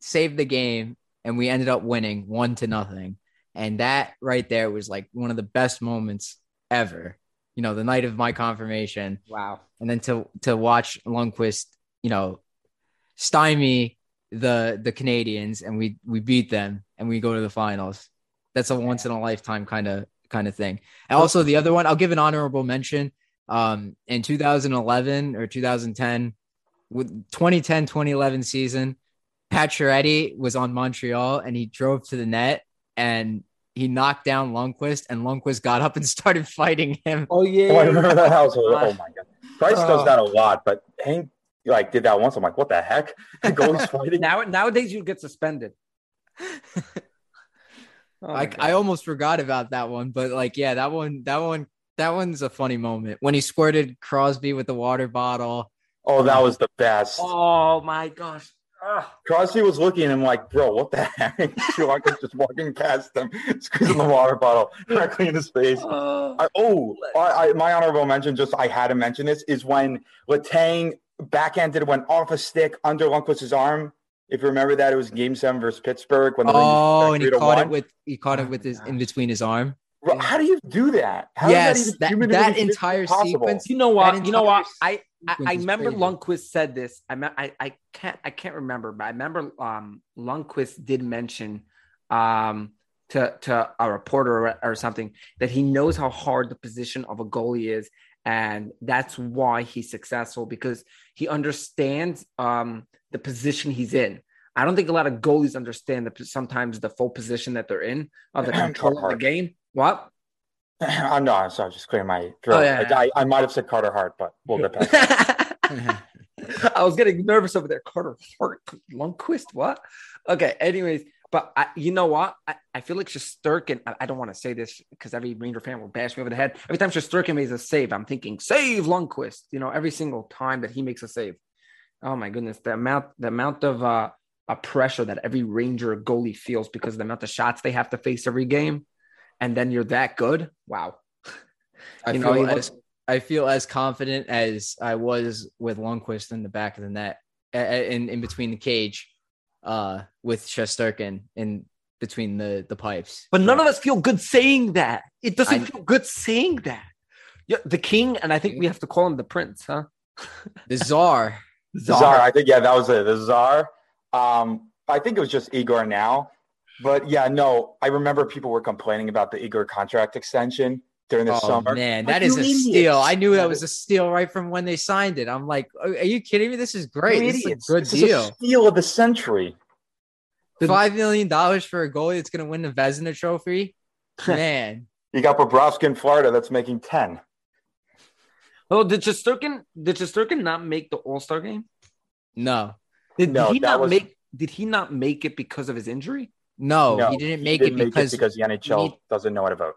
Speaker 2: Saved the game, and we ended up winning one to nothing. And that right there was like one of the best moments ever. You know, the night of my confirmation.
Speaker 4: Wow.
Speaker 2: And then to to watch Lundqvist, you know, stymie the the Canadiens and we we beat them and we go to the finals. That's a once in a lifetime kind of kind of thing. And also the other one, I'll give an honorable mention. Um, in 2011 or 2010, with 2010 2011 season, Pacioretty was on Montreal and he drove to the net and he knocked down Lundqvist and Lundqvist got up and started fighting him.
Speaker 4: Oh yeah.
Speaker 3: Oh, I remember that household. Oh my god. Price
Speaker 4: Oh.
Speaker 3: does that a lot, but Hank like did that once. I'm like, what the heck? Goalies fighting.
Speaker 4: Now nowadays you get suspended. Oh
Speaker 2: I, I almost forgot about that one, but like, yeah, that one, that one, that one's a funny moment when he squirted Crosby with the water bottle.
Speaker 3: Oh, that was the best.
Speaker 4: Oh my gosh. Ugh.
Speaker 3: Crosby was looking at him like, bro, what the heck? Schumacher's just walking past him, squeezing the water bottle directly in his face.
Speaker 4: Oh.
Speaker 3: I, oh, I, I, my honorable mention, just I had to mention this, is when Letang backhanded went off a stick under Lundqvist's arm. If you remember that, it was Game Seven versus Pittsburgh when the
Speaker 2: Oh, and he
Speaker 3: three to
Speaker 2: caught it with he caught it with his in between his arm.
Speaker 3: Bro, How do you do that? How
Speaker 2: yes,
Speaker 3: is
Speaker 2: that,
Speaker 3: that, even
Speaker 2: that,
Speaker 3: humanly
Speaker 2: entire
Speaker 3: possible?
Speaker 2: sequence.
Speaker 4: You know what? You know what? I I, I remember
Speaker 2: crazy.
Speaker 4: Lundqvist said this. I, me- I I can't I can't remember, but I remember um Lundqvist did mention um to to a reporter or, or something that he knows how hard the position of a goalie is, and that's why he's successful because he understands um the position he's in. I don't think a lot of goalies understand the sometimes the full position that they're in of the control of the game. What?
Speaker 3: I'm not. I'm sorry. just clearing my throat.
Speaker 4: Oh, yeah,
Speaker 3: I, I, I might have said Carter Hart, but we'll get past that.
Speaker 4: I was getting nervous over there. Carter Hart, Lundqvist, what? Okay, anyways, but I, you know what? I, I feel like Shesterkin, I, I don't want to say this because every Ranger fan will bash me over the head. Every time Shesterkin makes a save, I'm thinking, save Lundqvist, you know, every single time that he makes a save. Oh my goodness, the amount, the amount of uh, uh pressure that every Ranger goalie feels because of the amount of shots they have to face every game. And then you're that good. Wow.
Speaker 2: I
Speaker 4: You
Speaker 2: feel as I feel as confident as I was with Lundqvist in the back of the net, a- a- in in between the cage, uh, with Shesterkin in between the the pipes.
Speaker 4: But none of us feel good saying that. It doesn't
Speaker 2: I-
Speaker 4: feel good saying that. Yeah, the king, and I think we have to call him the prince, huh?
Speaker 2: the czar.
Speaker 3: Czar. I think yeah, that was it. The Czar. Um, I think it was just Igor now, but yeah, no. I remember people were complaining about the Igor contract extension during the
Speaker 2: Oh
Speaker 3: summer.
Speaker 2: man,
Speaker 3: Like,
Speaker 2: that is a
Speaker 3: idiots.
Speaker 2: steal. I knew that was a steal right from when they signed it. I'm like, are you kidding me? This is great.
Speaker 3: You
Speaker 2: This is a good
Speaker 3: This is
Speaker 2: deal.
Speaker 3: a steal of the century.
Speaker 2: Five million dollars for a goalie that's going to win the Vezina Trophy. Man,
Speaker 3: You got Bobrovsky in Florida that's making 10.
Speaker 4: Oh, did Shesterkin did Shesterkin not make the All Star game?
Speaker 2: No,
Speaker 4: Did,
Speaker 3: No,
Speaker 4: did he not
Speaker 3: was-
Speaker 4: make? Did he not make it because of his injury?
Speaker 2: no,
Speaker 3: No,
Speaker 2: he didn't
Speaker 3: he
Speaker 2: make
Speaker 3: didn't
Speaker 2: it because
Speaker 3: because the NHL
Speaker 2: need-
Speaker 3: doesn't know how to vote.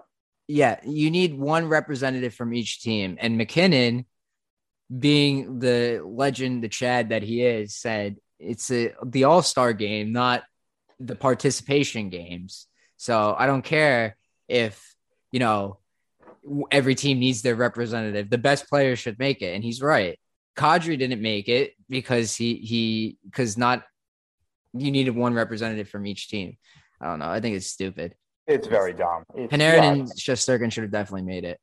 Speaker 2: Yeah, you need one representative from each team. And MacKinnon, being the legend, the Chad that he is, said it's a the All Star game, not the participation games. So I don't care if you know every team needs their representative. The best player should make it, and he's right. Kadri didn't make it because he he because not you needed one representative from each team. I don't know. I think it's stupid.
Speaker 3: It's very dumb. It's,
Speaker 2: Panarin and Shesterkin should have definitely made it.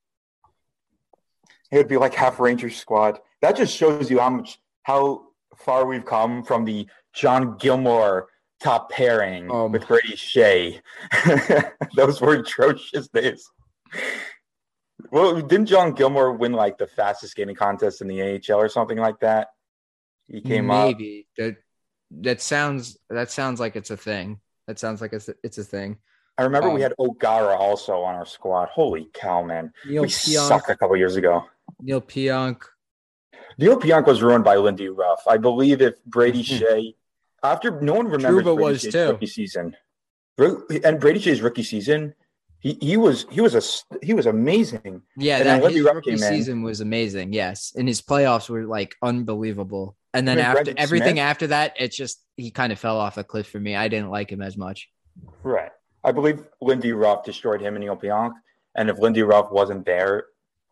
Speaker 3: it would be like half Rangers squad. That just shows you how much how far we've come from the John Gilmour top pairing
Speaker 2: Um.
Speaker 3: with Brady Skjei. Those were atrocious days. Well, didn't John Gilmour win like the fastest skating contest in the AHL or something like that? He came up.
Speaker 2: Maybe that that sounds that sounds like it's a thing. That sounds like it's a, it's a thing.
Speaker 3: I remember we
Speaker 2: Um,
Speaker 3: had O'Gara also on our squad. Holy cow, man.
Speaker 2: Neil
Speaker 3: we
Speaker 2: Pionk,
Speaker 3: sucked a couple years ago.
Speaker 2: Neil Pionk.
Speaker 3: Neil Pionk was ruined by Lindy Ruff. I believe if Brady. Skjei, after no one remembers
Speaker 2: Trouba
Speaker 3: Brady
Speaker 2: was
Speaker 3: Skjei's
Speaker 2: too.
Speaker 3: rookie season, and Brady Skjei's rookie season, he, he was he was a he was amazing.
Speaker 2: Yeah,
Speaker 3: And
Speaker 2: that
Speaker 3: Lindy
Speaker 2: his
Speaker 3: Ruff
Speaker 2: rookie
Speaker 3: came in.
Speaker 2: season was amazing. Yes, and his playoffs were like unbelievable. And then after
Speaker 3: Brendan
Speaker 2: everything
Speaker 3: Smith?
Speaker 2: after that, it just he kind of fell off a cliff for me. I didn't like him as much.
Speaker 3: Right. I believe Lindy Ruff destroyed him and Neil Pionk. And if Lindy Ruff wasn't there,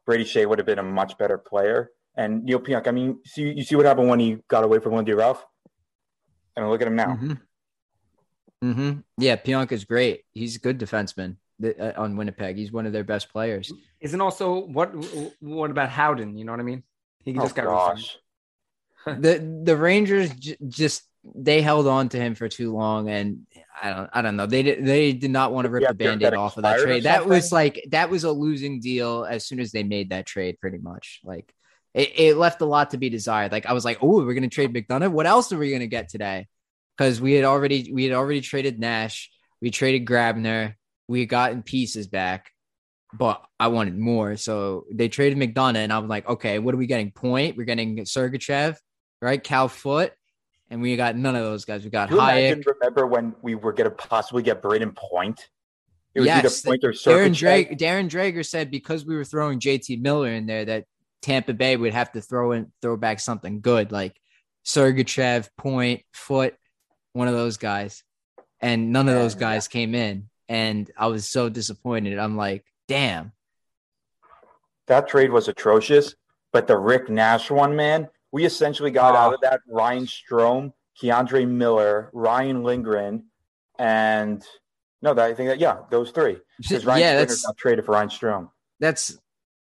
Speaker 3: Brady Skjei would have been a much better player. And Neil Pionk, I mean, see you see what happened when he got away from Lindy Ruff? I mean, look at him now.
Speaker 2: Mm-hmm. Mm-hmm. Yeah, Pionk is great. He's a good defenseman uh, on Winnipeg. He's one of their best players.
Speaker 4: Isn't also what what about Howden? You know what I mean? He
Speaker 3: Oh,
Speaker 4: just got resigned.
Speaker 3: gosh.
Speaker 2: the the Rangers j- just they held on to him for too long, and I don't I don't know. They did they did not want to rip
Speaker 3: Yeah,
Speaker 2: the band-aid off of that trade. That was like that was a losing deal as soon as they made that trade. Pretty much like it, it left a lot to be desired. Like I was like, oh, we're gonna trade McDonagh. What else are we gonna get today? Because we had already we had already traded Nash. We traded Grabner. We had gotten pieces back. But I wanted more. So they traded McDonagh, and I was like, okay, what are we getting? Point. We're getting Sergachev, right? Cal Foote, and we got none of those guys. We got
Speaker 3: Do you imagine,
Speaker 2: Hajek,
Speaker 3: remember when we were going to possibly get Brayden Point? It was
Speaker 2: Yes,
Speaker 3: either Point or
Speaker 2: Darren. Drake. Darren Dreger said because we were throwing JT Miller in there that Tampa Bay would have to throw in throw back something good like Sergachev, Point, Foote, one of those guys, and none of those guys came in, and I was so disappointed. I'm like, damn.
Speaker 3: That trade was atrocious, but the Rick Nash one, man, we essentially got
Speaker 4: Oh.
Speaker 3: out of that Ryan Strome, K'Andre Miller, Ryan Lindgren, and no, that I think that yeah, those three. Because Ryan
Speaker 2: yeah, that's
Speaker 3: not traded for Ryan Strome.
Speaker 2: that's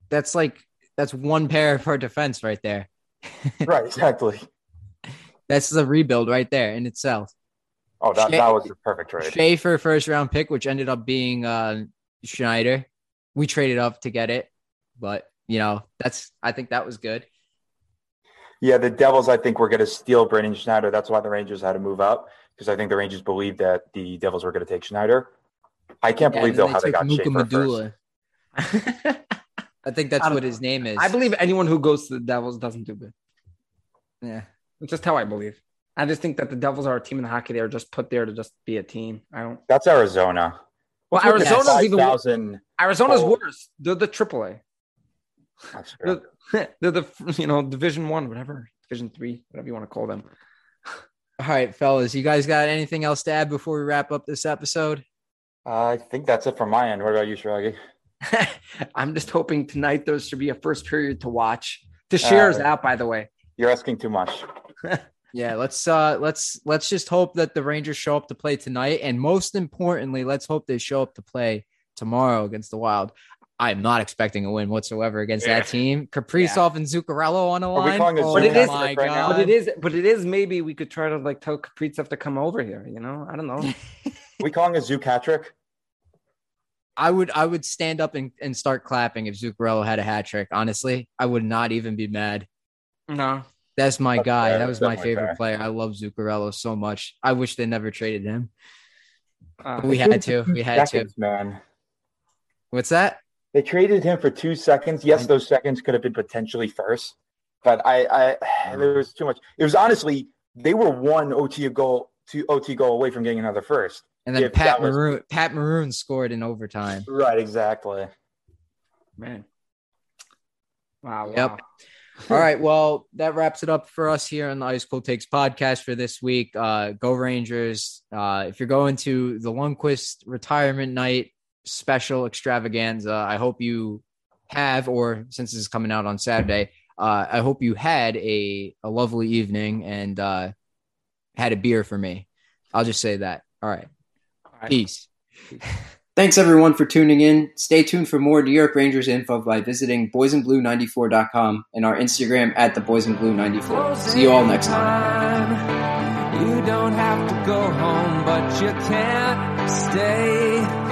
Speaker 2: that's like that's one pair for defense right there.
Speaker 3: right, exactly.
Speaker 2: That's the rebuild right there in itself.
Speaker 3: Oh, that,
Speaker 2: Skjei-
Speaker 3: that was the perfect trade.
Speaker 2: Schaefer first round pick, which ended up being uh Schneider. We traded up to get it, but you know that's I think that was good.
Speaker 3: Yeah, the Devils, I think, were going to steal Braden Schneider. That's why the Rangers had to move up because I think the Rangers believed that the Devils were going to take Schneider. I can't
Speaker 2: Yeah,
Speaker 3: believe
Speaker 2: and
Speaker 3: though
Speaker 2: then
Speaker 3: how they
Speaker 2: took
Speaker 3: got
Speaker 2: Luka
Speaker 3: Schaefer first.
Speaker 2: I think that's
Speaker 4: I
Speaker 2: what his name is.
Speaker 4: I believe anyone who goes to the Devils doesn't do good.
Speaker 2: Yeah.
Speaker 4: It's just how I believe. I just think that the Devils are a team in hockey. They're just put there to just be a team. I don't.
Speaker 3: That's Arizona.
Speaker 4: Well,
Speaker 3: Let's look at
Speaker 4: Arizona's even worse.
Speaker 3: 5,000
Speaker 4: Arizona's
Speaker 3: Oh.
Speaker 4: worse. They're the AAA.
Speaker 3: That's true.
Speaker 4: They're, they're the you know Division One, whatever, Division Three, whatever you want to call them.
Speaker 2: All right, fellas, you guys got anything else to add before we wrap up this episode?
Speaker 3: I think that's it from my end. What about you, Shraggy?
Speaker 4: I'm just hoping tonight there should be a first period to watch. The shares
Speaker 3: Uh,
Speaker 4: out, by the way.
Speaker 3: You're asking too much.
Speaker 2: Yeah, let's uh let's let's just hope that the Rangers show up to play tonight and most importantly, let's hope they show up to play tomorrow against the Wild. I'm not expecting a win whatsoever against
Speaker 3: Yeah.
Speaker 2: that team. Kaprizov and Zuccarello on the line. oh
Speaker 4: But it is-
Speaker 2: my
Speaker 3: right
Speaker 2: god.
Speaker 4: But it is, but it is maybe we could try to like tell Kaprizov to come over here. You know, I don't know.
Speaker 3: we calling a Zook hat trick?
Speaker 2: I would I would stand up and, and start clapping if Zuccarello had a hat trick. Honestly, I would not even be mad.
Speaker 4: no,
Speaker 2: That's my
Speaker 3: That's
Speaker 2: guy.
Speaker 3: fair.
Speaker 2: That was
Speaker 3: That's
Speaker 2: my favorite
Speaker 3: fair.
Speaker 2: player. I love Zuccarello so much. I wish they never traded him.
Speaker 4: uh,
Speaker 2: We had to. We had to.
Speaker 3: Man.
Speaker 2: What's that?
Speaker 3: They traded him for two seconds. Yes, those seconds could have been potentially first, but I, I there was too much. It was honestly they were one OT goal, two OT goal away from getting another first.
Speaker 2: And then
Speaker 3: If
Speaker 2: Pat
Speaker 3: was-
Speaker 2: Maroon Pat Maroon scored in overtime.
Speaker 3: Right, exactly.
Speaker 4: Man. Wow.
Speaker 2: Yep.
Speaker 4: wow.
Speaker 2: All right. Well, that wraps it up for us here on the Ice Cold Takes podcast for this week. Uh, go Rangers. Uh, if you're going to the Lundqvist retirement night special extravaganza, I hope you have, or since this is coming out on Saturday, uh, I hope you had a, a lovely evening and uh, had a beer for me. I'll just say that. All right.
Speaker 4: All right.
Speaker 2: Peace. Thanks everyone for tuning in. Stay tuned for more New York Rangers info by visiting boysandblue94.com and our Instagram at the boysandblue94. See you all next time.
Speaker 1: You don't have to go home, but you can't stay.